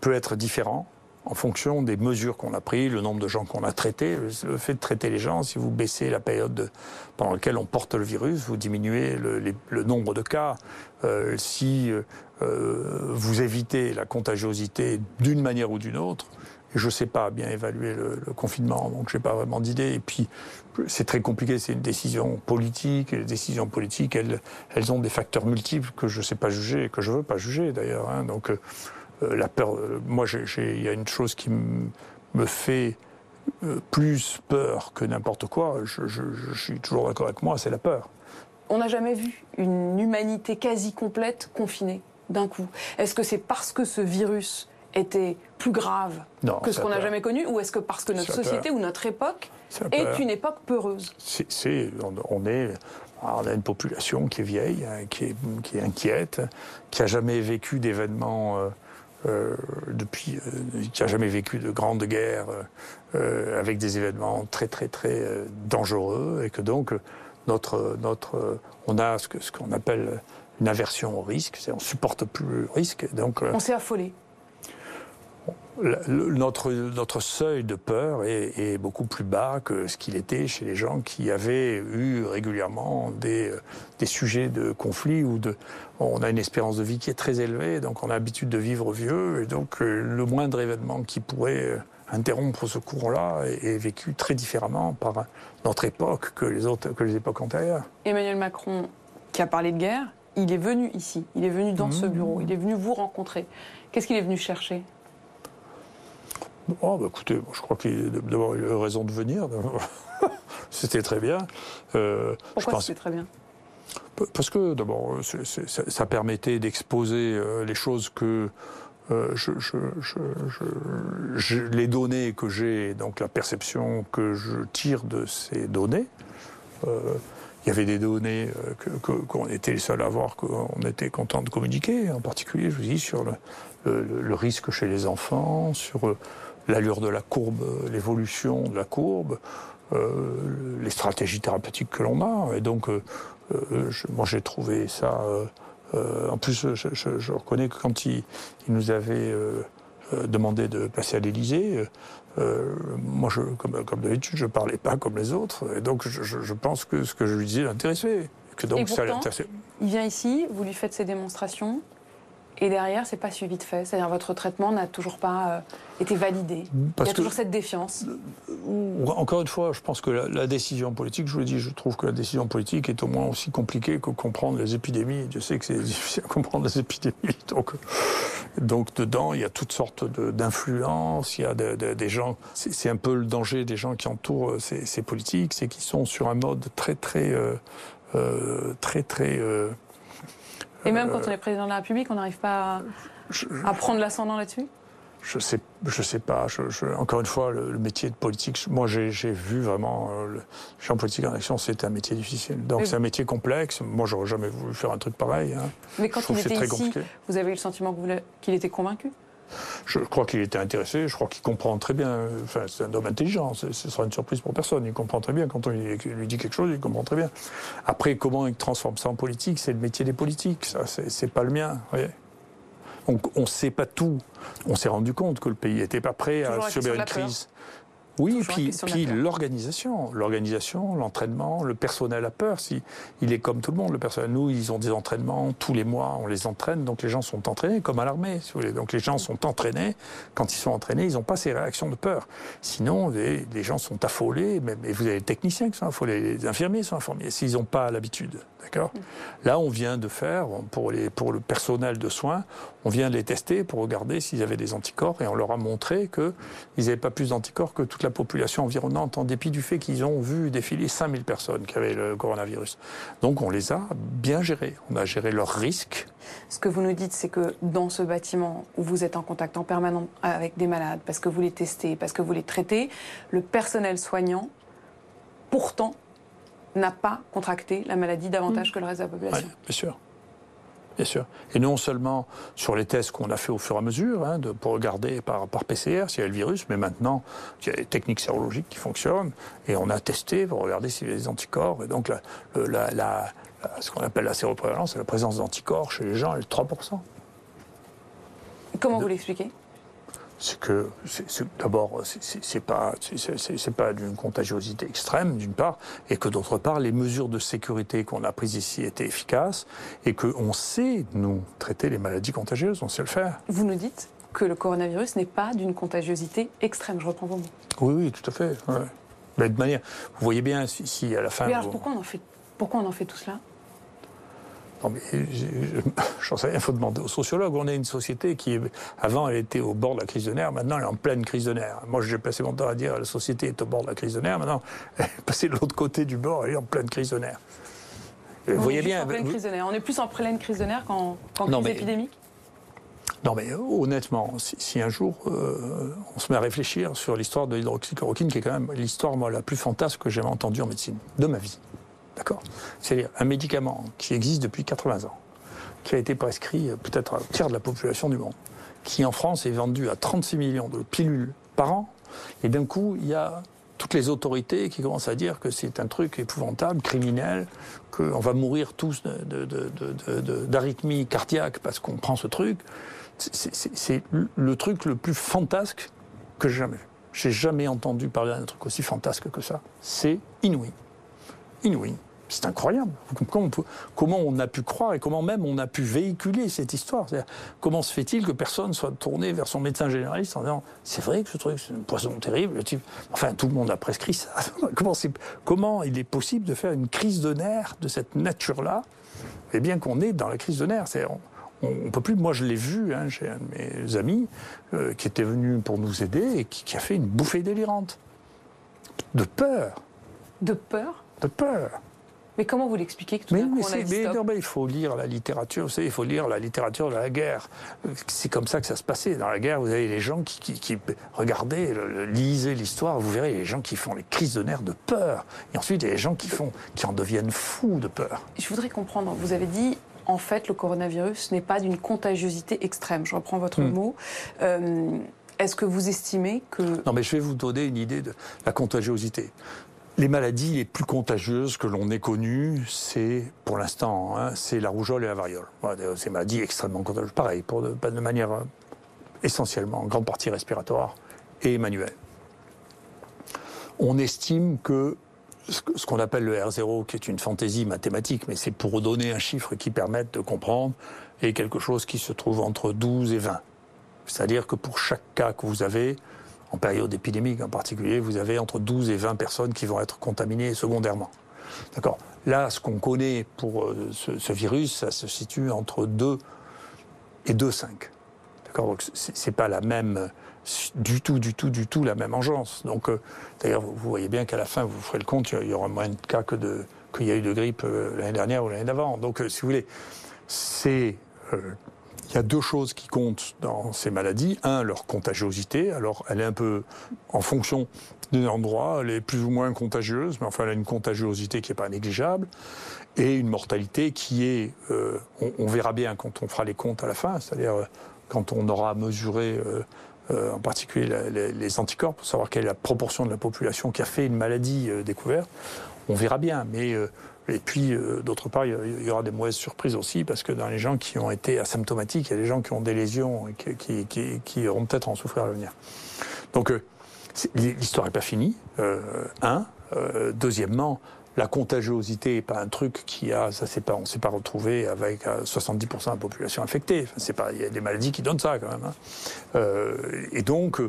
peut être différent en fonction des mesures qu'on a prises, le nombre de gens qu'on a traités. Le fait de traiter les gens, si vous baissez la période pendant laquelle on porte le virus, vous diminuez le, nombre de cas. Euh, si euh, vous évitez la contagiosité d'une manière ou d'une autre, je ne sais pas bien évaluer le, confinement, donc je n'ai pas vraiment d'idée. Et puis, c'est très compliqué, c'est une décision politique, et les décisions politiques, elles, elles ont des facteurs multiples que je ne sais pas juger, et que je ne veux pas juger d'ailleurs. Hein. Donc, euh, euh, la peur. Euh, moi, il y a une chose qui me fait euh, plus peur que n'importe quoi. Je, suis toujours d'accord avec moi, c'est la peur. On n'a jamais vu une humanité quasi complète confinée d'un coup. Est-ce que c'est parce que ce virus était plus grave que ce qu'on n'a jamais connu, ou est-ce que parce que notre société ou notre époque est une époque peureuse? C'est, on, est, on a une population qui est vieille, hein, qui est, qui est inquiète, qui a jamais vécu d'événements. Euh, depuis, euh, qui n'a jamais vécu de grande guerre, euh, avec des événements très très très dangereux, et que donc notre, notre, on a ce qu'on appelle une aversion au risque, on supporte plus le risque. Donc, on s'est affolé notre, notre seuil de peur est, beaucoup plus bas que ce qu'il était chez les gens qui avaient eu régulièrement des, des sujets de conflit ou de. On a une espérance de vie qui est très élevée, donc on a l'habitude de vivre vieux, et donc euh, le moindre événement qui pourrait euh, interrompre ce courant-là est, vécu très différemment par notre époque que les, autres, que les époques antérieures. Emmanuel Macron, qui a parlé de guerre, il est venu ici, il est venu dans ce mmh. bureau, il est venu vous rencontrer. Qu'est-ce qu'il est venu chercher? Oh, bah, écoutez, je crois qu'il a eu raison de venir. [laughs] c'était très bien. Euh, Pourquoi c'était très bien? Parce que d'abord, ça permettait d'exposer euh, les choses que euh, je, les données que j'ai, donc la perception que je tire de ces données. Il y avait des données qu'on était les seuls à voir, qu'on était content de communiquer, en particulier, je vous dis, sur le, risque chez les enfants, sur l'allure de la courbe, l'évolution de la courbe, euh, les stratégies thérapeutiques que l'on a. Et donc, euh, euh, moi, j'ai trouvé ça. en plus, je, reconnais que quand il, nous avait demandé de passer à l'Élysée, moi, je, comme, comme d'habitude, je parlais pas comme les autres. Et donc, je, pense que ce que je lui disais l'intéressait. Que donc, ça Il vient ici, vous lui faites ses démonstrations, et derrière, c'est pas suivi de fait. C'est-à-dire votre traitement n'a toujours pas euh, été validé. Il y a toujours cette défiance. Euh, encore une fois, je pense que la, décision politique, je vous l'ai dit, je trouve que la décision politique est au moins aussi compliquée que comprendre les épidémies. Je sais que c'est [laughs] difficile à comprendre les épidémies. Donc, donc dedans, il y a toutes sortes d'influences. Il y a des gens. C'est un peu le danger des gens qui entourent euh, ces, politiques, c'est qu'ils sont sur un mode très très très très et même quand on est président de la République, on n'arrive pas à, prendre l'ascendant là-dessus? Je sais, je sais pas. encore une fois, le, métier de politique, moi j'ai vu vraiment euh, le champ politique en action, c'est un métier difficile. Donc c'est un métier complexe. Moi, j'aurais jamais voulu faire un truc pareil. Hein. Mais quand il était ici, vous avez eu le sentiment qu'il était convaincu? Je crois qu'il était intéressé, je crois qu'il comprend très bien. Enfin, c'est un homme intelligent, ce sera une surprise pour personne. Il comprend très bien. Quand on lui dit quelque chose, il comprend très bien. Après, comment il transforme ça en politique C'est le métier des politiques, ça, c'est pas le mien. on ne sait pas tout. On s'est rendu compte que le pays n'était pas prêt à subir une crise. Oui, puis, puis l'organisation, l'organisation, l'entraînement, le personnel a peur. Si il est comme tout le monde, le personnel. Nous, ils ont des entraînements tous les mois, on les entraîne, donc les gens sont entraînés comme à l'armée, si. Donc les gens sont entraînés. Quand ils sont entraînés, ils n'ont pas ces réactions de peur. Sinon, les, gens sont affolés. Même, et vous avez les techniciens qui sont affolés, les infirmiers sont affolés s'ils n'ont pas l'habitude. D'accord. Là, on vient de faire pour le personnel de soins, on vient de les tester pour regarder s'ils avaient des anticorps et on leur a montré qu'ils n'avaient pas plus d'anticorps que toute la population environnante, en dépit du fait qu'ils ont vu défiler 5000 personnes qui avaient le coronavirus. Donc on les a bien gérés. On a géré leurs risques. Ce que vous nous dites, c'est que dans ce bâtiment où vous êtes en contact en permanent avec des malades, parce que vous les testez, parce que vous les traitez, le personnel soignant, pourtant, n'a pas contracté la maladie davantage mmh. que le reste de la population. Oui, bien sûr. Bien sûr. Et non seulement sur les tests qu'on a fait au fur et à mesure, hein, de, pour regarder par, par PCR s'il y a le virus, mais maintenant, il y a des techniques sérologiques qui fonctionnent, et on a testé pour regarder s'il y a des anticorps. Et donc, la, la, ce qu'on appelle la séroprévalence, la présence d'anticorps chez les gens, elle est de 3%. Comment vous l'expliquez? C'est que d'abord c'est pas c'est pas d'une contagiosité extrême d'une part et que d'autre part les mesures de sécurité qu'on a prises ici étaient efficaces et qu'on sait nous traiter les maladies contagieuses on sait le faire. Vous nous dites que le coronavirus n'est pas d'une contagiosité extrême je reprends vos mots. Oui oui tout à fait. Mais de manière vous voyez bien si, à la fin. Mais alors pourquoi on en fait pourquoi on en fait tout cela? Non, mais j'en sais rien, il faut demander aux sociologues. On est une société qui, avant, elle était au bord de la crise de nerfs, maintenant, elle est en pleine crise de nerfs. Moi, j'ai passé mon temps à dire la société est au bord de la crise de nerfs, maintenant, [laughs] elle est passée de l'autre côté du bord, elle est en pleine crise de nerfs. Vous voyez bien. En pleine crise de nerfs. On est plus en pleine crise de nerfs qu'en crise épidémique? Non, mais honnêtement, si, un jour euh, on se met à réfléchir sur l'histoire de l'hydroxychloroquine, qui est quand même l'histoire la plus fantasque que j'ai entendue en médecine de ma vie. D'accord C'est-à-dire un médicament qui existe depuis 80 ans, qui a été prescrit euh, peut-être à un tiers de la population du monde, qui en France est vendu à 36 millions de pilules par an, et d'un coup, il y a toutes les autorités qui commencent à dire que c'est un truc épouvantable, criminel, qu'on va mourir tous d'arythmie cardiaque parce qu'on prend ce truc. C'est le truc le plus fantasque que j'ai jamais vu. J'ai jamais entendu parler d'un truc aussi fantasque que ça. C'est inouï. Inouï. C'est incroyable. Comment on, a pu croire et comment même on a pu véhiculer cette histoire? Comment se fait-il que personne soit tourné vers son médecin généraliste en disant c'est vrai que ce truc c'est un poison terrible Enfin, tout le monde a prescrit ça. [laughs] comment, comment il est possible de faire une crise de nerfs de cette nature-là Et bien qu'on est dans la crise de nerfs? On, ne peut plus. Moi, je l'ai vu. Hein, j'ai un de mes amis euh, qui était venu pour nous aider et qui, qui a fait une bouffée délirante de peur. De peur? De peur. Mais comment vous l'expliquez que tout d'un coup on a dit stop Il faut lire la littérature, vous savez, il faut lire la littérature de la guerre. C'est comme ça que ça se passait. Dans la guerre, vous avez les gens qui, qui, qui regardez, lisez l'histoire, vous verrez les gens qui font les crises de nerfs de peur. Et ensuite, il y a les gens qui, font, qui en deviennent fous de peur. Je voudrais comprendre, vous avez dit en fait, le coronavirus n'est pas d'une contagiosité extrême. Je reprends votre hmm. mot. Euh, est-ce que vous estimez que... Non, mais je vais vous donner une idée de la contagiosité. Les maladies les plus contagieuses que l'on ait connues, c'est, pour l'instant, hein, c'est la rougeole et la variole. Voilà, ces maladies extrêmement contagieuses. Pareil, pour de, manière euh, essentiellement, en grande partie respiratoire et manuelle. On estime que ce qu'on appelle le R0, qui est une fantaisie mathématique, mais c'est pour donner un chiffre qui permette de comprendre, est quelque chose qui se trouve entre 12 et 20. C'est-à-dire que pour chaque cas que vous avez, en période épidémique en particulier, vous avez entre 12 et 20 personnes qui vont être contaminées secondairement. D'accord Là, ce qu'on connaît pour euh, ce, virus, ça se situe entre 2 et 2,5. D'accord Donc, c'est pas la même, du tout, du tout, du tout la même engeance. Donc, euh, d'ailleurs, vous voyez bien qu'à la fin, vous ferez le compte, il y aura moins de cas que de, qu'il y a eu de grippe euh, l'année dernière ou l'année d'avant. Donc, si vous voulez, c'est il y a deux choses qui comptent dans ces maladies. Un, leur contagiosité. Alors, elle est un peu en fonction des endroits, elle est plus ou moins contagieuse, mais enfin, elle a une contagiosité qui n'est pas négligeable. Et une mortalité qui est, euh, on, verra bien quand on fera les comptes à la fin, c'est-à-dire euh, quand on aura mesuré euh, en particulier les, anticorps pour savoir quelle est la proportion de la population qui a fait une maladie découverte, on verra bien. Mais et puis, euh, d'autre part, il y aura des mauvaises surprises aussi, parce que dans les gens qui ont été asymptomatiques, il y a des gens qui ont des lésions et qui, qui, auront peut-être en souffrir à l'avenir. Donc, euh, l'histoire n'est pas finie, euh, un. deuxièmement, la contagiosité n'est pas un truc qui a, ça c'est pas, s'est pas retrouvé avec 70% de la population infectée. C'est pas, il y a des maladies qui donnent ça quand même. Hein. et donc,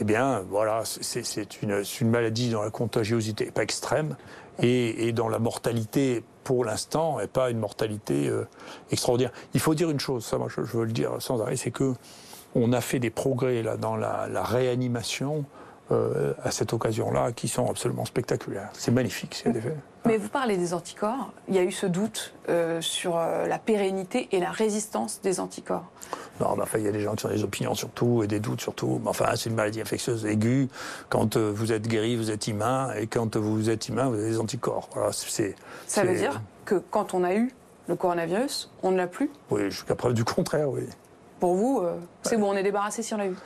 eh bien, voilà, c'est une, maladie dont la contagiosité n'est pas extrême, et, et dans la mortalité, pour l'instant, n'est pas une mortalité euh, extraordinaire. Il faut dire une chose, ça moi je, veux le dire sans arrêt, c'est que on a fait des progrès là dans la, la réanimation euh, à cette occasion-là qui sont absolument spectaculaires. C'est magnifique, c'est faits. Mais vous parlez des anticorps. Il y a eu ce doute euh, sur euh, la pérennité et la résistance des anticorps. Non, mais enfin, il y a des gens qui ont des opinions sur tout et des doutes sur tout. Mais enfin, c'est une maladie infectieuse aiguë. Quand vous êtes guéri, vous êtes humain. Et quand vous êtes humain, vous avez des anticorps. Voilà, c'est, Ça veut dire que quand on a eu le coronavirus, on ne l'a plus? Oui, jusqu'à preuve du contraire, oui. Pour vous, c'est bon, on est débarrassé si on l'a eu?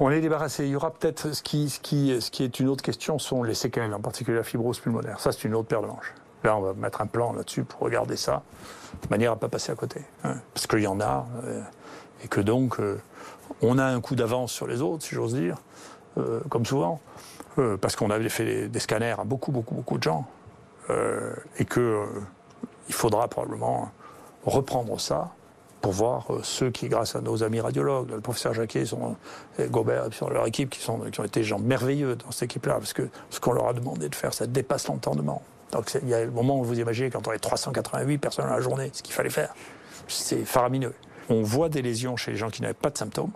On est débarrassé. Il y aura peut-être ce qui, ce, qui, ce qui est une autre question sont les séquelles, en particulier la fibrose pulmonaire. Ça, c'est une autre paire de manches. Là, on va mettre un plan là-dessus pour regarder ça, de manière à ne pas passer à côté. Hein. parce qu'il y en a, euh, et que donc, euh, on a un coup d'avance sur les autres, si j'ose dire, euh, comme souvent, parce qu'on avait fait des, scanners à beaucoup, beaucoup, beaucoup de gens, et que il faudra probablement reprendre ça pour voir euh, ceux qui, grâce à nos amis radiologues, le professeur Jacquet son, et Gobert et leur équipe, qui, sont, qui ont été des gens merveilleux dans cette équipe-là, parce que ce qu'on leur a demandé de faire, ça dépasse l'entendement. Donc il y a le moment où vous imaginez, quand on est 388 personnes à la journée, ce qu'il fallait faire, c'est faramineux. On voit des lésions chez les gens qui n'avaient pas de symptômes,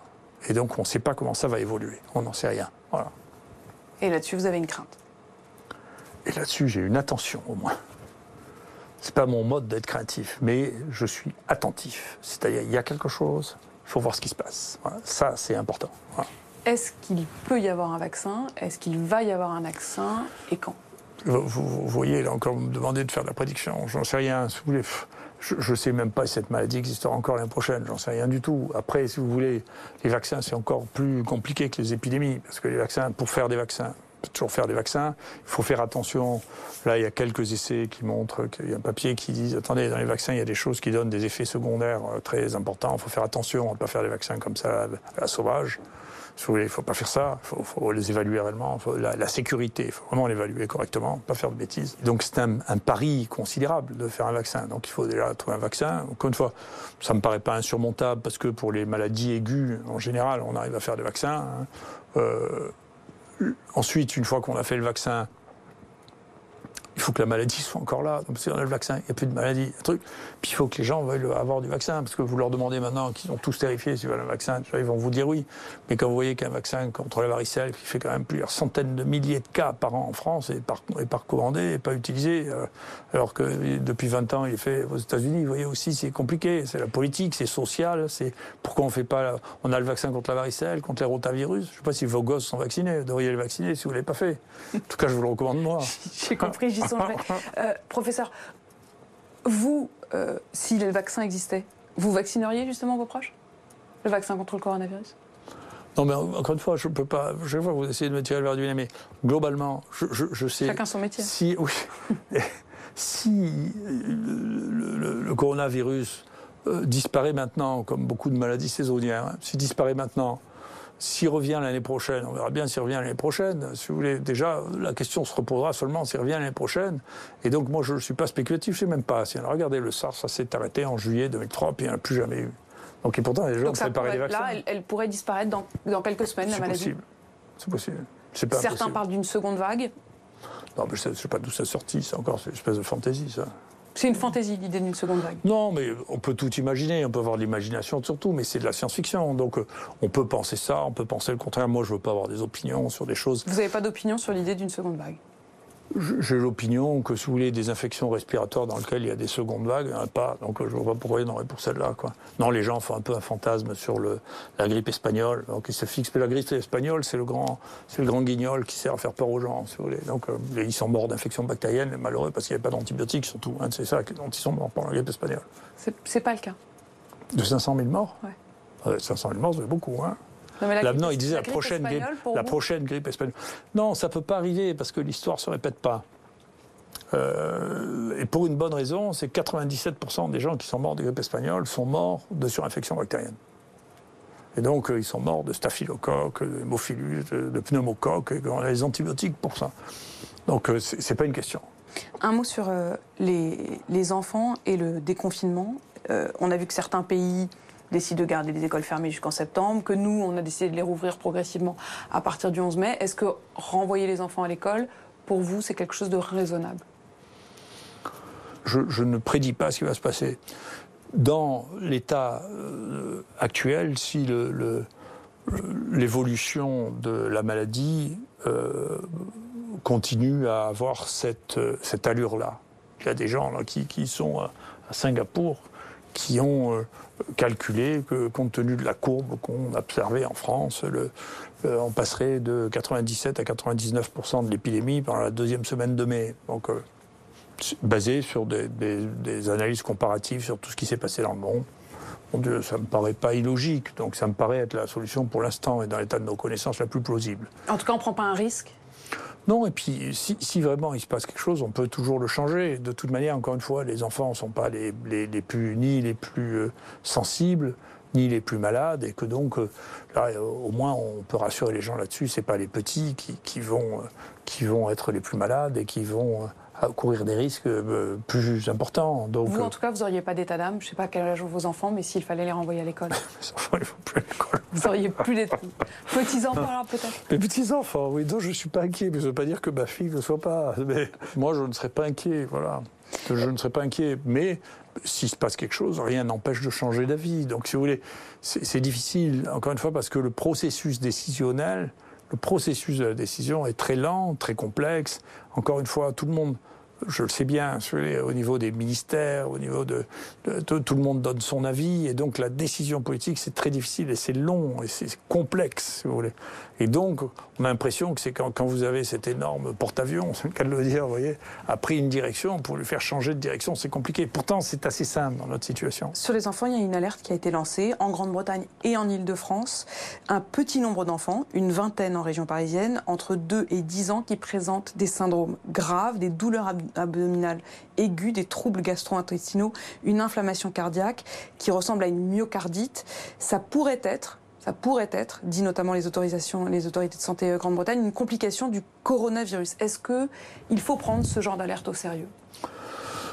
et donc on ne sait pas comment ça va évoluer. On n'en sait rien. Voilà. Et là-dessus, vous avez une crainte? Et là-dessus, j'ai une attention au moins c'est pas mon mode d'être craintif, mais je suis attentif. C'est-à-dire, il y a quelque chose, il faut voir ce qui se passe. Ça, c'est important. Est-ce qu'il peut y avoir un vaccin? Est-ce qu'il va y avoir un vaccin? Et quand? Vous, voyez, là encore, vous me demandez de faire de la prédiction. J'en sais rien. Si vous voulez, je ne sais même pas si cette maladie existera encore l'année prochaine. J'en sais rien du tout. Après, si vous voulez, les vaccins, c'est encore plus compliqué que les épidémies. Parce que les vaccins, pour faire des vaccins, peut toujours faire des vaccins. Il faut faire attention. Là, il y a quelques essais qui montrent qu'il y a un papier qui dit attendez, dans les vaccins, il y a des choses qui donnent des effets secondaires euh, très importants. Il faut faire attention à ne pas faire des vaccins comme ça à la sauvage. il ne faut pas faire ça, il faut, les évaluer réellement. la, sécurité, il faut vraiment l'évaluer correctement, pas faire de bêtises. Donc c'est un, pari considérable de faire un vaccin. Donc il faut déjà trouver un vaccin. Encore une fois, ça ne me paraît pas insurmontable parce que pour les maladies aiguës, en général, on arrive à faire des vaccins. Hein. Euh, ensuite, une fois qu'on a fait le vaccin, faut que la maladie soit encore là. Donc, si on a le vaccin, il n'y a plus de maladie, un truc. Puis il faut que les gens veuillent avoir du vaccin, parce que vous leur demandez maintenant qu'ils ont tous terrifiés s'ils veulent un vaccin, ils vont vous dire oui. Mais quand vous voyez qu'un vaccin contre la varicelle, qui fait quand même plusieurs centaines de milliers de cas par an en France, et par, et par commandé, et pas utilisé, euh, alors que depuis 20 ans, il est fait aux États-Unis, vous voyez aussi, c'est compliqué. C'est la politique, c'est social, c'est pourquoi on fait pas. On a le vaccin contre la varicelle, contre les rotavirus. Je ne sais pas si vos gosses sont vaccinés, vous devriez les vacciner si vous ne l'avez pas fait. En tout cas, je vous le recommande moi. [laughs] J'ai compris, Euh, professeur, vous, euh, si le vaccin existait, vous vaccineriez justement vos proches? Le vaccin contre le coronavirus? Non, mais encore une fois, je ne peux pas. Je vois vous essayez de me tirer le verre du nez, mais globalement, je, sais. Chacun son métier. Si, oui, [laughs] si le, coronavirus euh, disparaît maintenant, comme beaucoup de maladies saisonnières, hein, s'il disparaît maintenant, s'il revient l'année prochaine, on verra bien s'il revient l'année prochaine. Si vous voulez, déjà, la question se reposera seulement s'il revient l'année prochaine. Et donc, moi, je ne suis pas spéculatif, je ne sais même pas. Si, alors, regardez, le SARS, ça s'est arrêté en juillet 2003, puis il n'y en a plus jamais eu. Donc, et pourtant, les gens ont préparé des vaccins. Là, elle, pourrait disparaître dans, dans quelques semaines, la maladie. C'est possible. C'est possible. Certains parlent d'une seconde vague. Non, mais je ne sais pas d'où ça sorti. C'est encore une espèce de fantaisie, ça. C'est une fantaisie, l'idée d'une seconde vague. Non, mais on peut tout imaginer, on peut avoir de l'imagination surtout, mais c'est de la science-fiction. Donc euh, on peut penser ça, on peut penser le contraire. Moi, je ne veux pas avoir des opinions sur des choses. Vous n'avez pas d'opinion sur l'idée d'une seconde vague? J'ai l'opinion que si vous voulez des infections respiratoires dans lesquelles il y a des secondes vagues, il n'y en a pas. Donc je ne vois pas pourquoi il y en aurait pour celle-là. Non, les gens font un peu un fantasme sur le, la grippe espagnole. Donc ils se fixent. Mais la grippe espagnole, c'est le grand, c'est le grand guignol qui sert à faire peur aux gens, si vous voulez. Donc euh, ils sont morts d'infections bactériennes, malheureux, parce qu'il n'y avait pas d'antibiotiques surtout. Hein, c'est ça dont ils sont morts pendant la grippe espagnole. C'est pas le cas. De 500 000 morts? Ouais. 500 000 morts, c'est beaucoup. Hein. Non, il disait la, prochaine, grippe, la prochaine grippe espagnole. Non, ça ne peut pas arriver parce que l'histoire ne se répète pas. Euh, et pour une bonne raison, c'est 97% des gens qui sont morts de grippe espagnole sont morts de surinfection bactérienne. Et donc, euh, ils sont morts de staphylocoque, de hémophilus, de, pneumocoque, et on a des antibiotiques pour ça. Donc, euh, ce n'est pas une question. Un mot sur les, les, enfants et le déconfinement. on a vu que certains pays décide de garder les écoles fermées jusqu'en septembre, que nous, on a décidé de les rouvrir progressivement à partir du 11 mai. Est-ce que renvoyer les enfants à l'école, pour vous, c'est quelque chose de raisonnable? Je, ne prédis pas ce qui va se passer. Dans l'état euh, actuel, si l'évolution de la maladie euh, continue à avoir cette, cette allure-là. Il y a des gens qui sont à Singapour qui ont euh, calculé que, compte tenu de la courbe qu'on observait en France, euh, on passerait de 97 à 99 de l'épidémie pendant la deuxième semaine de mai. Donc, euh, basé sur des, analyses comparatives sur tout ce qui s'est passé dans le monde. Mon Dieu, ça me paraît pas illogique. Donc, ça me paraît être la solution pour l'instant et dans l'état de nos connaissances la plus plausible. En tout cas, on ne prend pas un risque? Non, et puis si, vraiment il se passe quelque chose, on peut toujours le changer. De toute manière, encore une fois, les enfants ne sont pas les, plus, ni les plus euh, sensibles, ni les plus malades, et que donc, euh, là, au moins, on peut rassurer les gens là-dessus. C'est pas les petits qui, vont, euh, qui vont être les plus malades et qui vont courir des risques euh, plus importants. Donc, vous, en tout cas, vous n'auriez pas d'état d'âme. Je ne sais pas quel âge ont vos enfants, mais s'il fallait les renvoyer à l'école. [laughs] Les enfants, ils ne vont plus à l'école. Vous n'auriez plus d'état Petits-enfants, peut-être Les petits-enfants, oui. Donc, je ne suis pas inquiet. Mais ça ne veut pas dire que ma fille ne soit pas. Mais moi, je ne serais pas inquiet. Voilà. Je ne serais pas inquiet. Mais s'il se passe quelque chose, rien n'empêche de changer d'avis. Donc, si vous voulez, c'est difficile, encore une fois, parce que le processus décisionnel, le processus de la décision est très lent, très complexe. Encore une fois, tout le monde je le sais bien, au niveau des ministères, au niveau de, tout le monde donne son avis, et donc la décision politique c'est très difficile et c'est long et c'est complexe, si vous voulez. Et donc on a l'impression que c'est quand, vous avez cet énorme porte-avions, c'est le cas de le dire, voyez, a pris une direction pour lui faire changer de direction, c'est compliqué. Pourtant c'est assez simple dans notre situation. Sur les enfants, il y a une alerte qui a été lancée en Grande-Bretagne et en Île-de-France. Un petit nombre d'enfants, une vingtaine en région parisienne, entre 2 et 10 ans, qui présentent des syndromes graves, des douleurs abdominale aiguë, des troubles gastro-intestinaux, une inflammation cardiaque qui ressemble à une myocardite. Ça pourrait être ça pourrait être, dit notamment les autorisations, les autorités de santé euh, Grande-Bretagne, une complication du coronavirus. Est-ce que il faut prendre ce genre d'alerte au sérieux?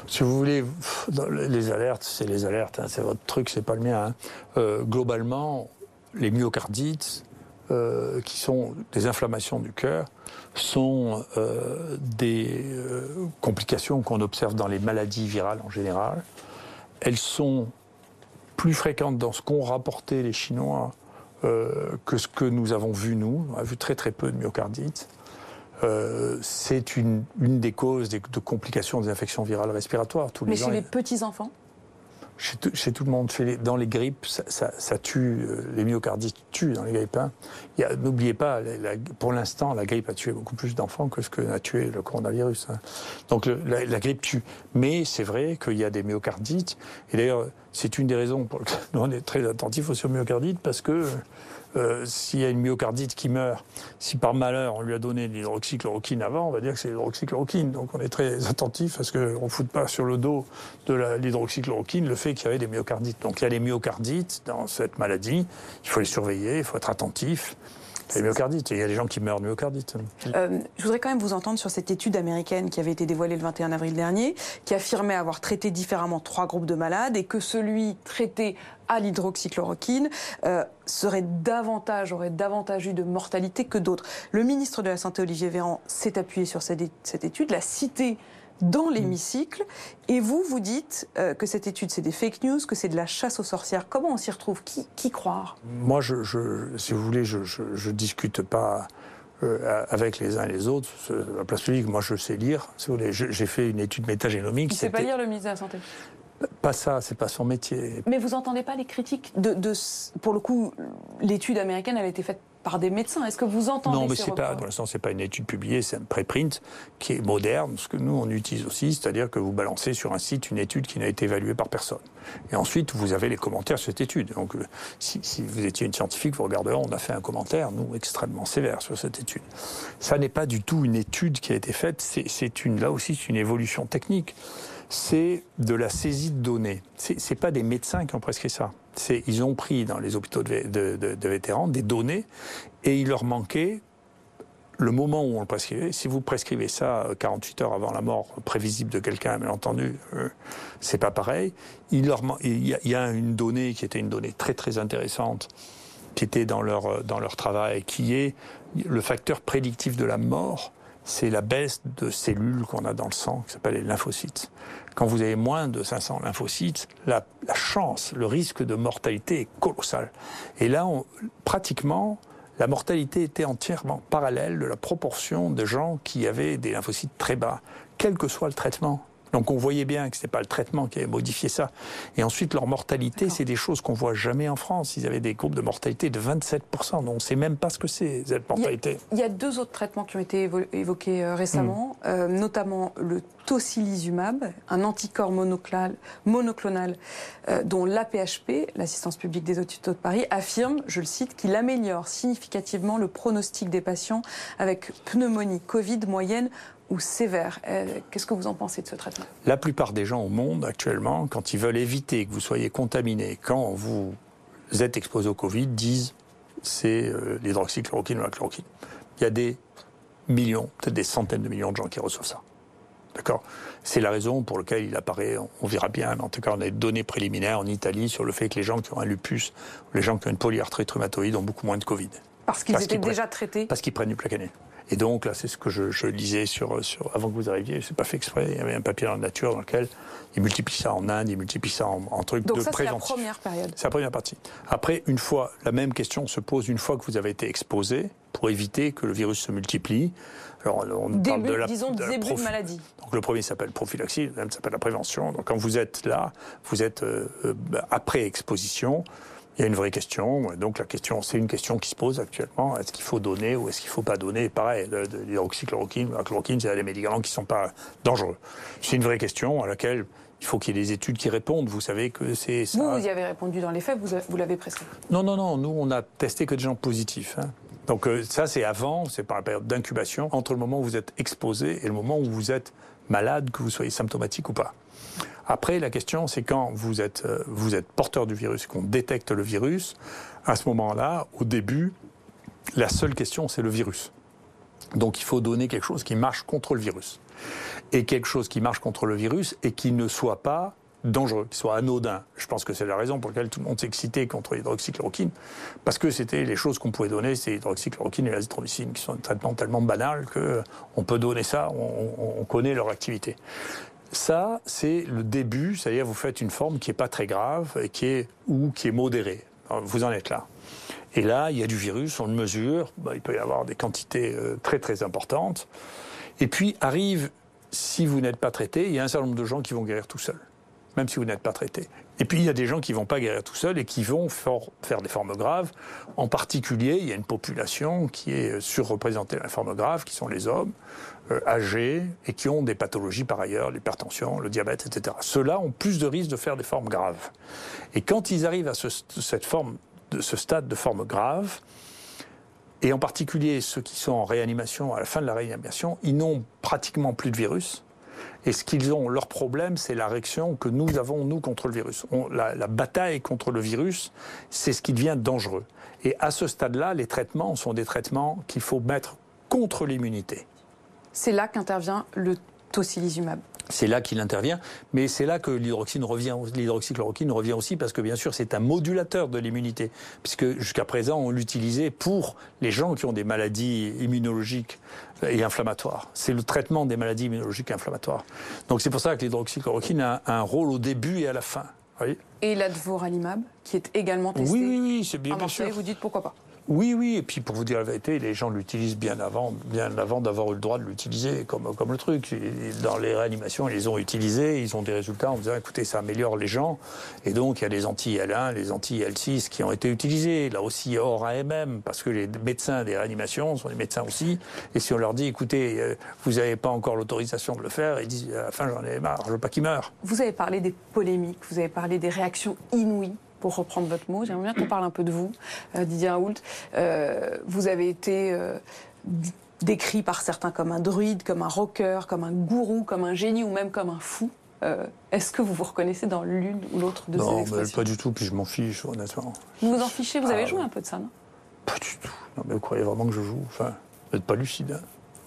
Si vous voulez, les alertes, c'est les alertes, hein, c'est votre truc, c'est pas le mien. Hein. Euh, globalement, les myocardites, euh, qui sont des inflammations du cœur, sont euh, des euh, complications qu'on observe dans les maladies virales en général. Elles sont plus fréquentes dans ce qu'ont rapporté les Chinois que ce que nous avons vu nous. On a vu très très peu de myocardite. c'est une, une, des causes de complications des infections virales respiratoires. Tous Mais chez les petits enfants chez tout, le monde. dans les grippes, ça, tue, euh, les myocardites tuent dans les grippes. Hein. N'oubliez pas, pour l'instant, la grippe a tué beaucoup plus d'enfants que ce que a tué le coronavirus. Hein. Donc la, grippe tue. Mais c'est vrai qu'il y a des myocardites. Et d'ailleurs, c'est une des raisons pour [laughs] lesquelles on est très attentifs aux myocardites, parce que euh, s'il y a une myocardite qui meurt, si par malheur on lui a donné de l'hydroxychloroquine avant, on va dire que c'est l'hydroxychloroquine. Donc on est très attentif à ce qu'on ne foute pas sur le dos de l'hydroxychloroquine le fait qu'il y avait des myocardites. Donc il y a des myocardites dans cette maladie, il faut les surveiller, il faut être attentif. Les myocardites, il y a des gens qui meurent de myocardite. Euh, je voudrais quand même vous entendre sur cette étude américaine qui avait été dévoilée le 21 avril dernier, qui affirmait avoir traité différemment trois groupes de malades et que celui traité à l'hydroxychloroquine euh, serait davantage, aurait davantage eu de mortalité que d'autres. Le ministre de la Santé, Olivier Véran, s'est appuyé sur cette, étude, l'a cité dans mm. l'hémicycle. Et vous, vous dites euh, que cette étude, c'est des fake news, que c'est de la chasse aux sorcières. Comment on s'y retrouve? Qui, qui, croire? Moi, je, si vous voulez, je ne discute pas euh, avec les uns et les autres. La place publique, moi, je sais lire. Si vous voulez, j'ai fait une étude métagénomique. Il ne sait pas lire le ministre de la Santé? Pas ça, c'est pas son métier. Mais vous entendez pas les critiques de, de pour le coup, l'étude américaine, elle a été faite par des médecins. Est-ce que vous entendez Non, mais c'est pas, pour l'instant, c'est pas une étude publiée, c'est un préprint qui est moderne, ce que nous on utilise aussi, c'est-à-dire que vous balancez sur un site une étude qui n'a été évaluée par personne. Et ensuite, vous avez les commentaires sur cette étude. Donc, euh, si, si vous étiez une scientifique, vous regarderez, on a fait un commentaire, nous, extrêmement sévère sur cette étude. Ça n'est pas du tout une étude qui a été faite, c'est une, là aussi, c'est une évolution technique c'est de la saisie de données. Ce n'est pas des médecins qui ont prescrit ça. Ils ont pris dans les hôpitaux de, vétérans des données et il leur manquait le moment où on le prescrivait. Si vous prescrivez ça 48 heures avant la mort prévisible de quelqu'un, bien entendu, euh, c'est pas pareil. Il, leur, y a, il y a une donnée qui était une donnée très très intéressante qui était dans leur, dans leur travail, qui est le facteur prédictif de la mort c'est la baisse de cellules qu'on a dans le sang, qui s'appelle les lymphocytes. Quand vous avez moins de 500 lymphocytes, la, chance, le risque de mortalité est colossal. Et là, pratiquement, la mortalité était entièrement parallèle de la proportion de gens qui avaient des lymphocytes très bas, quel que soit le traitement. Donc on voyait bien que ce n'est pas le traitement qui avait modifié ça. Et ensuite, leur mortalité, c'est des choses qu'on voit jamais en France. Ils avaient des groupes de mortalité de 27%. Donc on ne sait même pas ce que c'est, cette mortalité. Il y, a, deux autres traitements qui ont été évoqués euh, récemment, hmm. euh, notamment le tocilizumab, un anticorps monoclonal, monoclonal euh, dont l'APHP, l'assistance publique des hôpitaux de Paris, affirme, je le cite, qu'il améliore significativement le pronostic des patients avec pneumonie Covid moyenne ou sévère. Euh, qu'est-ce que vous en pensez de ce traitement? La plupart des gens au monde actuellement, quand ils veulent éviter que vous soyez contaminé, quand vous êtes exposé au Covid, disent c'est euh, l'hydroxychloroquine ou la chloroquine. Il y a des millions, peut-être des centaines de millions de gens qui reçoivent ça. D'accord? C'est la raison pour laquelle il apparaît, on verra bien, mais en tout cas, on a des données préliminaires en Italie sur le fait que les gens qui ont un lupus, les gens qui ont une polyarthrite rhumatoïde ont beaucoup moins de Covid. Parce qu'ils étaient déjà traités? Parce qu'ils prennent du plaquenil. Et donc là, c'est ce que je, je lisais sur, sur, avant que vous arriviez. C'est pas fait exprès. Il y avait un papier dans la nature dans lequel il multiplie ça en Inde, il multiplie ça en, en trucs Donc de ça, c'est la première période. C'est la première partie. Après, une fois, la même question se pose une fois que vous avez été exposé pour éviter que le virus se multiplie. Alors, on parle Début, de la, disons, de la début de maladie. donc le premier s'appelle prophylaxie, le deuxième s'appelle la prévention. Donc quand vous êtes là, vous êtes euh, euh, après exposition. Il y a une vraie question. Donc la question, c'est une question qui se pose actuellement. Est-ce qu'il faut donner ou est-ce qu'il ne faut pas donner? Pareil, l'hydroxychloroquine, la chloroquine, c'est des médicaments qui ne sont pas dangereux. C'est une vraie question à laquelle il faut qu'il y ait des études qui répondent. Vous savez que c'est ça. Vous, vous y avez répondu dans les faits, vous, vous l'avez prescrit. Non, non, non. Nous, on a testé que des gens positifs. hein. Donc euh, ça, c'est avant, c'est par la période d'incubation, entre le moment où vous êtes exposé et le moment où vous êtes malade, que vous soyez symptomatique ou pas. Après, la question, c'est quand vous êtes, euh, vous êtes porteur du virus qu'on détecte le virus, à ce moment-là, au début, la seule question, c'est le virus. Donc il faut donner quelque chose qui marche contre le virus. Et quelque chose qui marche contre le virus et qui ne soit pas dangereux, qui soit anodin. Je pense que c'est la raison pour laquelle tout le monde s'est excité contre l'hydroxychloroquine, parce que c'était les choses qu'on pouvait donner, c'est l'hydroxychloroquine et l'azithromycine, qui sont des traitements tellement banals que on peut donner ça, on connaît leur activité. Ça, c'est le début, c'est-à-dire vous faites une forme qui est pas très grave qui est ou qui est modérée. Vous en êtes là. Et là, il y a du virus, on le mesure, bah, il peut y avoir des quantités euh, très très importantes. Et puis arrive, si vous n'êtes pas traité, il y a un certain nombre de gens qui vont guérir tout seuls, même si vous n'êtes pas traité. Et puis il y a des gens qui vont pas guérir tout seuls et qui vont faire des formes graves. En particulier, il y a une population qui est surreprésentée dans les formes graves, qui sont les hommes euh, âgés et qui ont des pathologies par ailleurs, l'hypertension, le diabète, etc. Ceux-là ont plus de risques de faire des formes graves. Et quand ils arrivent à ce, cette forme, de ce stade de forme grave, et en particulier ceux qui sont en réanimation, à la fin de la réanimation, ils n'ont pratiquement plus de virus. Et ce qu'ils ont, leur problème, c'est la réaction que nous avons, nous, contre le virus. La bataille contre le virus, c'est ce qui devient dangereux. Et à ce stade-là, les traitements sont des traitements qu'il faut mettre contre l'immunité. C'est là qu'intervient le tocilizumab. C'est là qu'il intervient, mais c'est là que revient, l'hydroxychloroquine revient aussi parce que bien sûr c'est un modulateur de l'immunité, puisque jusqu'à présent on l'utilisait pour les gens qui ont des maladies immunologiques et inflammatoires. C'est le traitement des maladies immunologiques et inflammatoires. Donc c'est pour ça que l'hydroxychloroquine a un rôle au début et à la fin. Voyez? Et l'advoralimab, qui est également testé. oui, oui, oui, c'est bien, à bien sûr. vous dites pourquoi pas. Oui, oui, et puis pour vous dire la vérité, les gens l'utilisent bien avant, bien avant d'avoir eu le droit de l'utiliser, comme, comme le truc. Dans les réanimations, ils les ont utilisés, ils ont des résultats en disant, écoutez, ça améliore les gens. Et donc, il y a les anti-L1, les anti-L6 qui ont été utilisés, là aussi hors AMM, parce que les médecins des réanimations sont des médecins aussi. Et si on leur dit, écoutez, euh, vous n'avez pas encore l'autorisation de le faire, ils disent, à la fin, j'en ai marre, je veux pas qu'ils meurent. Vous avez parlé des polémiques, vous avez parlé des réactions inouïes. Pour reprendre votre mot, j'aimerais bien qu'on parle un peu de vous, euh, Didier Raoult. Euh, vous avez été euh, décrit par certains comme un druide, comme un rocker, comme un gourou, comme un génie ou même comme un fou. Euh, Est-ce que vous vous reconnaissez dans l'une ou l'autre de ces Non, mais expressions pas du tout, puis je m'en fiche, honnêtement. Vous vous en fichez Vous avez Ah, joué un peu de ça, non? Pas du tout. Non, mais vous croyez vraiment que je joue? Enfin, vous n'êtes pas lucide. hein?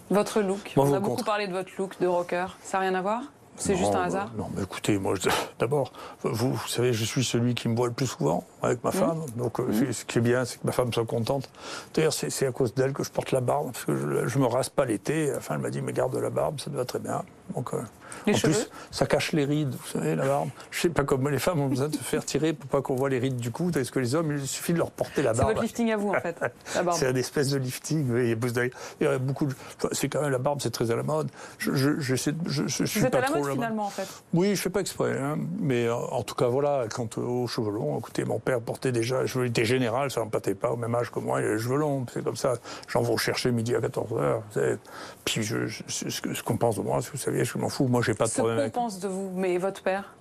Votre look. Moi, On vous a beaucoup parlé de votre look de rocker. Ça n'a rien à voir? C'est juste un bah, hasard Non, mais écoutez, moi, [laughs] d'abord, vous, vous savez, je suis celui qui me voit le plus souvent avec ma femme. Donc, euh, ce qui est bien, c'est que ma femme soit contente. D'ailleurs, c'est à cause d'elle que je porte la barbe, parce que je, je me rase pas l'été. Enfin, elle m'a dit, mais garde la barbe, ça te va très bien. Donc, euh, Les en cheveux plus, ça cache les rides, vous savez, la barbe. Je sais pas comme les femmes ont besoin de se faire tirer pour pas qu'on voit les rides du cou, tandis que les hommes, il suffit de leur porter la C'est barbe. votre lifting à vous, en fait. C'est un espèce de lifting. oui, Il y a beaucoup de- c'est quand même la barbe, c'est très à la mode. Je, je, je, je suis êtes pas à la trop mode, finalement, en fait. Oui, je fais pas exprès, hein. mais euh, en tout cas voilà, quant aux cheveux longs, écoutez, mon père portait déjà, il était général, ça n'empâtait pas au même âge que moi, il a les cheveux longs, c'est comme ça, j'en vais chercher midi à 14h, puis je, je- ce que- qu'on pense de moi, si vous je m'en fous, moi j'ai pas de Ce problème qu'on avec pense de vous, mais votre père,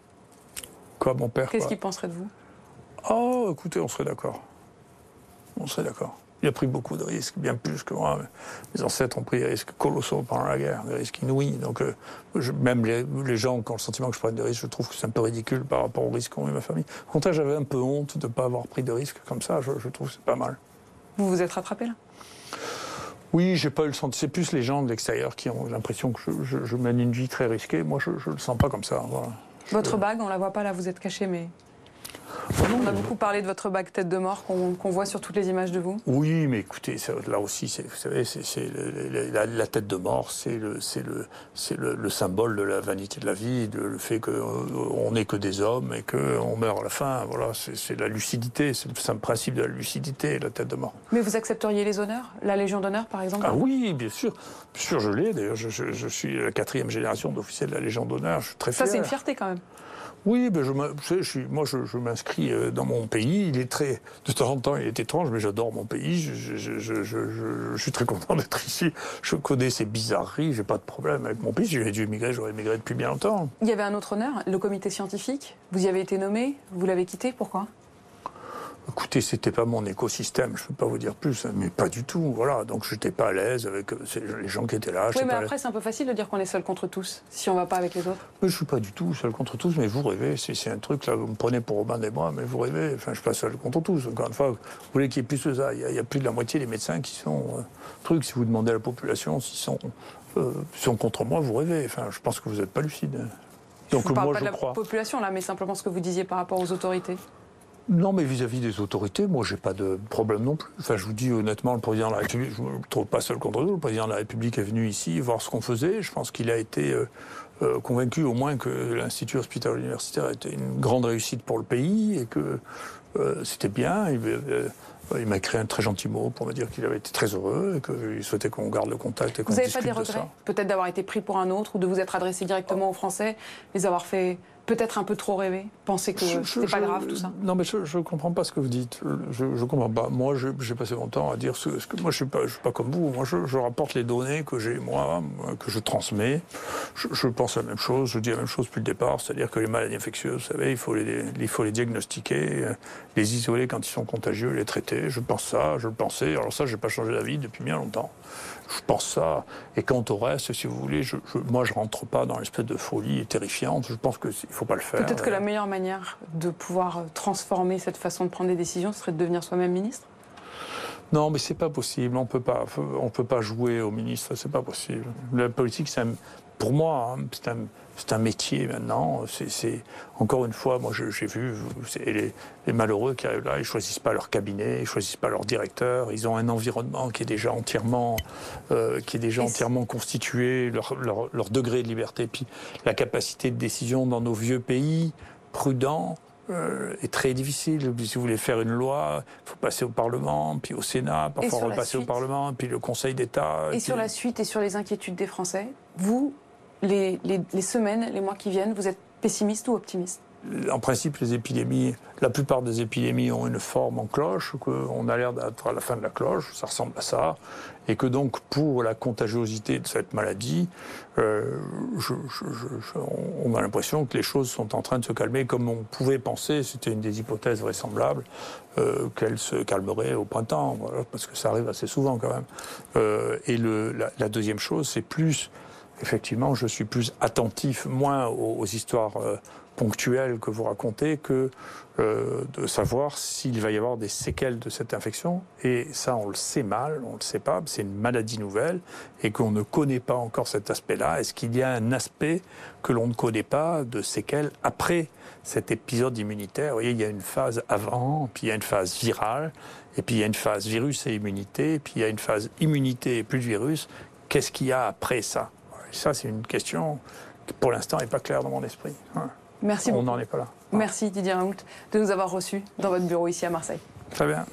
quoi, mon père. qu'est-ce qu'il penserait de vous? Oh, écoutez, on serait d'accord. On serait d'accord. Il a pris beaucoup de risques, bien plus que moi. Mes ancêtres ont pris des risques colossaux pendant la guerre, des risques inouïs. Donc, euh, je- même les, les gens qui ont le sentiment que je prenne des risques, je trouve que c'est un peu ridicule par rapport aux risques qu'ont eu ma famille. Au contraire, j'avais un peu honte de ne pas avoir pris de risques comme ça. Je, je trouve que c'est pas mal. Vous vous êtes rattrapé, là? Oui, j'ai pas eu le sentiment. C'est plus les gens de l'extérieur qui ont l'impression que je, je- je mène une vie très risquée. Moi, je ne le sens pas comme ça. Voilà. Votre bague, on la voit pas, là, vous êtes caché, mais... On a beaucoup parlé de votre bague tête de mort qu'on voit sur toutes les images de vous. Oui, mais écoutez, là aussi, vous savez, c'est la, tête de mort, c'est le, le, le, symbole de la vanité de la vie, de, le fait qu'on n'est que des hommes et qu'on meurt à la fin. Voilà, c'est la lucidité, c'est le principe de la lucidité, la tête de mort. Mais vous accepteriez les honneurs? La Légion d'honneur, par exemple? Ah oui, bien sûr. Bien sûr, je l'ai. D'ailleurs, je, je, suis la quatrième génération d'officiers de la Légion d'honneur. Je suis très fier. Ça, c'est une fierté quand même. Oui, ben je, moi je, m'inscris euh, dans mon pays. Il est très, de temps en temps, il est étrange, mais j'adore mon pays. Je, suis très content [laughs] d'être ici. Je connais ces bizarreries. J'ai pas de problème avec mon pays. Si j'avais dû émigrer, j'aurais émigré depuis bien longtemps. Il y avait un autre honneur, le comité scientifique. Vous y avez été nommé. Vous l'avez quitté. Pourquoi? Écoutez, c'était pas mon écosystème, je peux pas vous dire plus, mais pas du tout. Voilà, donc j'étais pas à l'aise avec euh, les gens qui étaient là. Oui, mais après c'est un peu facile de dire qu'on est seul contre tous, si on va pas avec les autres. Mais je suis pas du tout seul contre tous, mais vous rêvez. C'est un truc là, vous me prenez pour Robin des Bois, mais vous rêvez. Enfin, je suis pas seul contre tous. Encore une fois, vous voulez qu'il y ait plus de ça. Il y, a, plus de la moitié des médecins qui sont euh, trucs. Si vous demandez à la population s'ils sont, euh, sont contre moi, vous rêvez. Enfin, je pense que vous n'êtes pas lucide. Donc je vous parle pas de la population là, mais simplement ce que vous disiez par rapport aux autorités. Non, mais vis-à-vis des autorités, moi, j'ai pas de problème non plus. Enfin, je vous dis honnêtement, le président de la République, je ne me trouve pas seul contre nous. Le président de la République est venu ici voir ce qu'on faisait. Je pense qu'il a été euh, euh, convaincu au moins que l'Institut hospitalier universitaire était une grande réussite pour le pays et que euh, c'était bien. Il, m'a écrit un très gentil mot pour me dire qu'il avait été très heureux et qu'il souhaitait qu'on garde le contact. Et vous n'avez pas des regrets Peut-être d'avoir été pris pour un autre ou de vous être adressé directement aux Français, les avoir fait peut-être un peu trop rêvé Penser que c'est pas grave tout ça Non, mais je ne comprends pas ce que vous dites. Je ne comprends pas. Moi, j'ai passé mon temps à dire ce, que. Moi, je ne suis, suis, pas comme vous. Moi, je, rapporte les données que j'ai, moi, que je transmets. Je, pense la même chose. Je dis la même chose depuis le départ. C'est-à-dire que les maladies infectieuses, vous savez, il faut les, il faut les diagnostiquer, les isoler quand ils sont contagieux, les traiter. Je pense ça, je le pensais. Alors, ça, je n'ai pas changé d'avis depuis bien longtemps. Je pense ça. Et quant au reste, si vous voulez, je, moi, je rentre pas dans l'espèce de folie terrifiante. Je pense qu'il ne faut pas le faire. Peut-être que la meilleure manière de pouvoir transformer cette façon de prendre des décisions serait de devenir soi-même ministre? Non, mais c'est pas possible. On peut pas, on peut pas jouer au ministre. C'est pas possible. La politique, c'est pour moi, hein, c'est un, c'est un métier maintenant. C'est encore une fois, moi j'ai vu les, les, malheureux qui arrivent là, ils choisissent pas leur cabinet, ils choisissent pas leur directeur. Ils ont un environnement qui est déjà entièrement, euh, qui est déjà entièrement constitué, leur, leur, leur, degré de liberté, puis la capacité de décision dans nos vieux pays prudents. Euh, est très difficile. Si vous voulez faire une loi, il faut passer au Parlement, puis au Sénat, parfois repasser au Parlement, puis le Conseil d'État. Et, sur la suite et sur les inquiétudes des Français, vous, les, semaines, les mois qui viennent, vous êtes pessimiste ou optimiste? En principe, les épidémies, la plupart des épidémies ont une forme en cloche, qu'on a l'air d'être à la fin de la cloche, ça ressemble à ça, et que donc pour la contagiosité de cette maladie, euh, on a l'impression que les choses sont en train de se calmer comme on pouvait penser, c'était une des hypothèses vraisemblables, euh, qu'elles se calmeraient au printemps, parce que ça arrive assez souvent quand même. Euh, et la, deuxième chose, c'est plus effectivement, je suis plus attentif, moins aux, histoires ponctuelles que vous racontez, que euh, de savoir s'il va y avoir des séquelles de cette infection. Et ça, on le sait mal, on ne le sait pas, c'est une maladie nouvelle et qu'on ne connaît pas encore cet aspect-là. Est-ce qu'il y a un aspect que l'on ne connaît pas de séquelles après cet épisode immunitaire? Vous voyez, il y a une phase avant, puis il y a une phase virale, et puis il y a une phase virus et immunité, puis il y a une phase immunité et plus de virus. Qu'est-ce qu'il y a après ça? Ça, c'est une question qui, pour l'instant, n'est pas claire dans mon esprit. Hein. Merci On n'en est pas là. Merci Didier Raoult de nous avoir reçus dans votre bureau ici à Marseille. Très bien.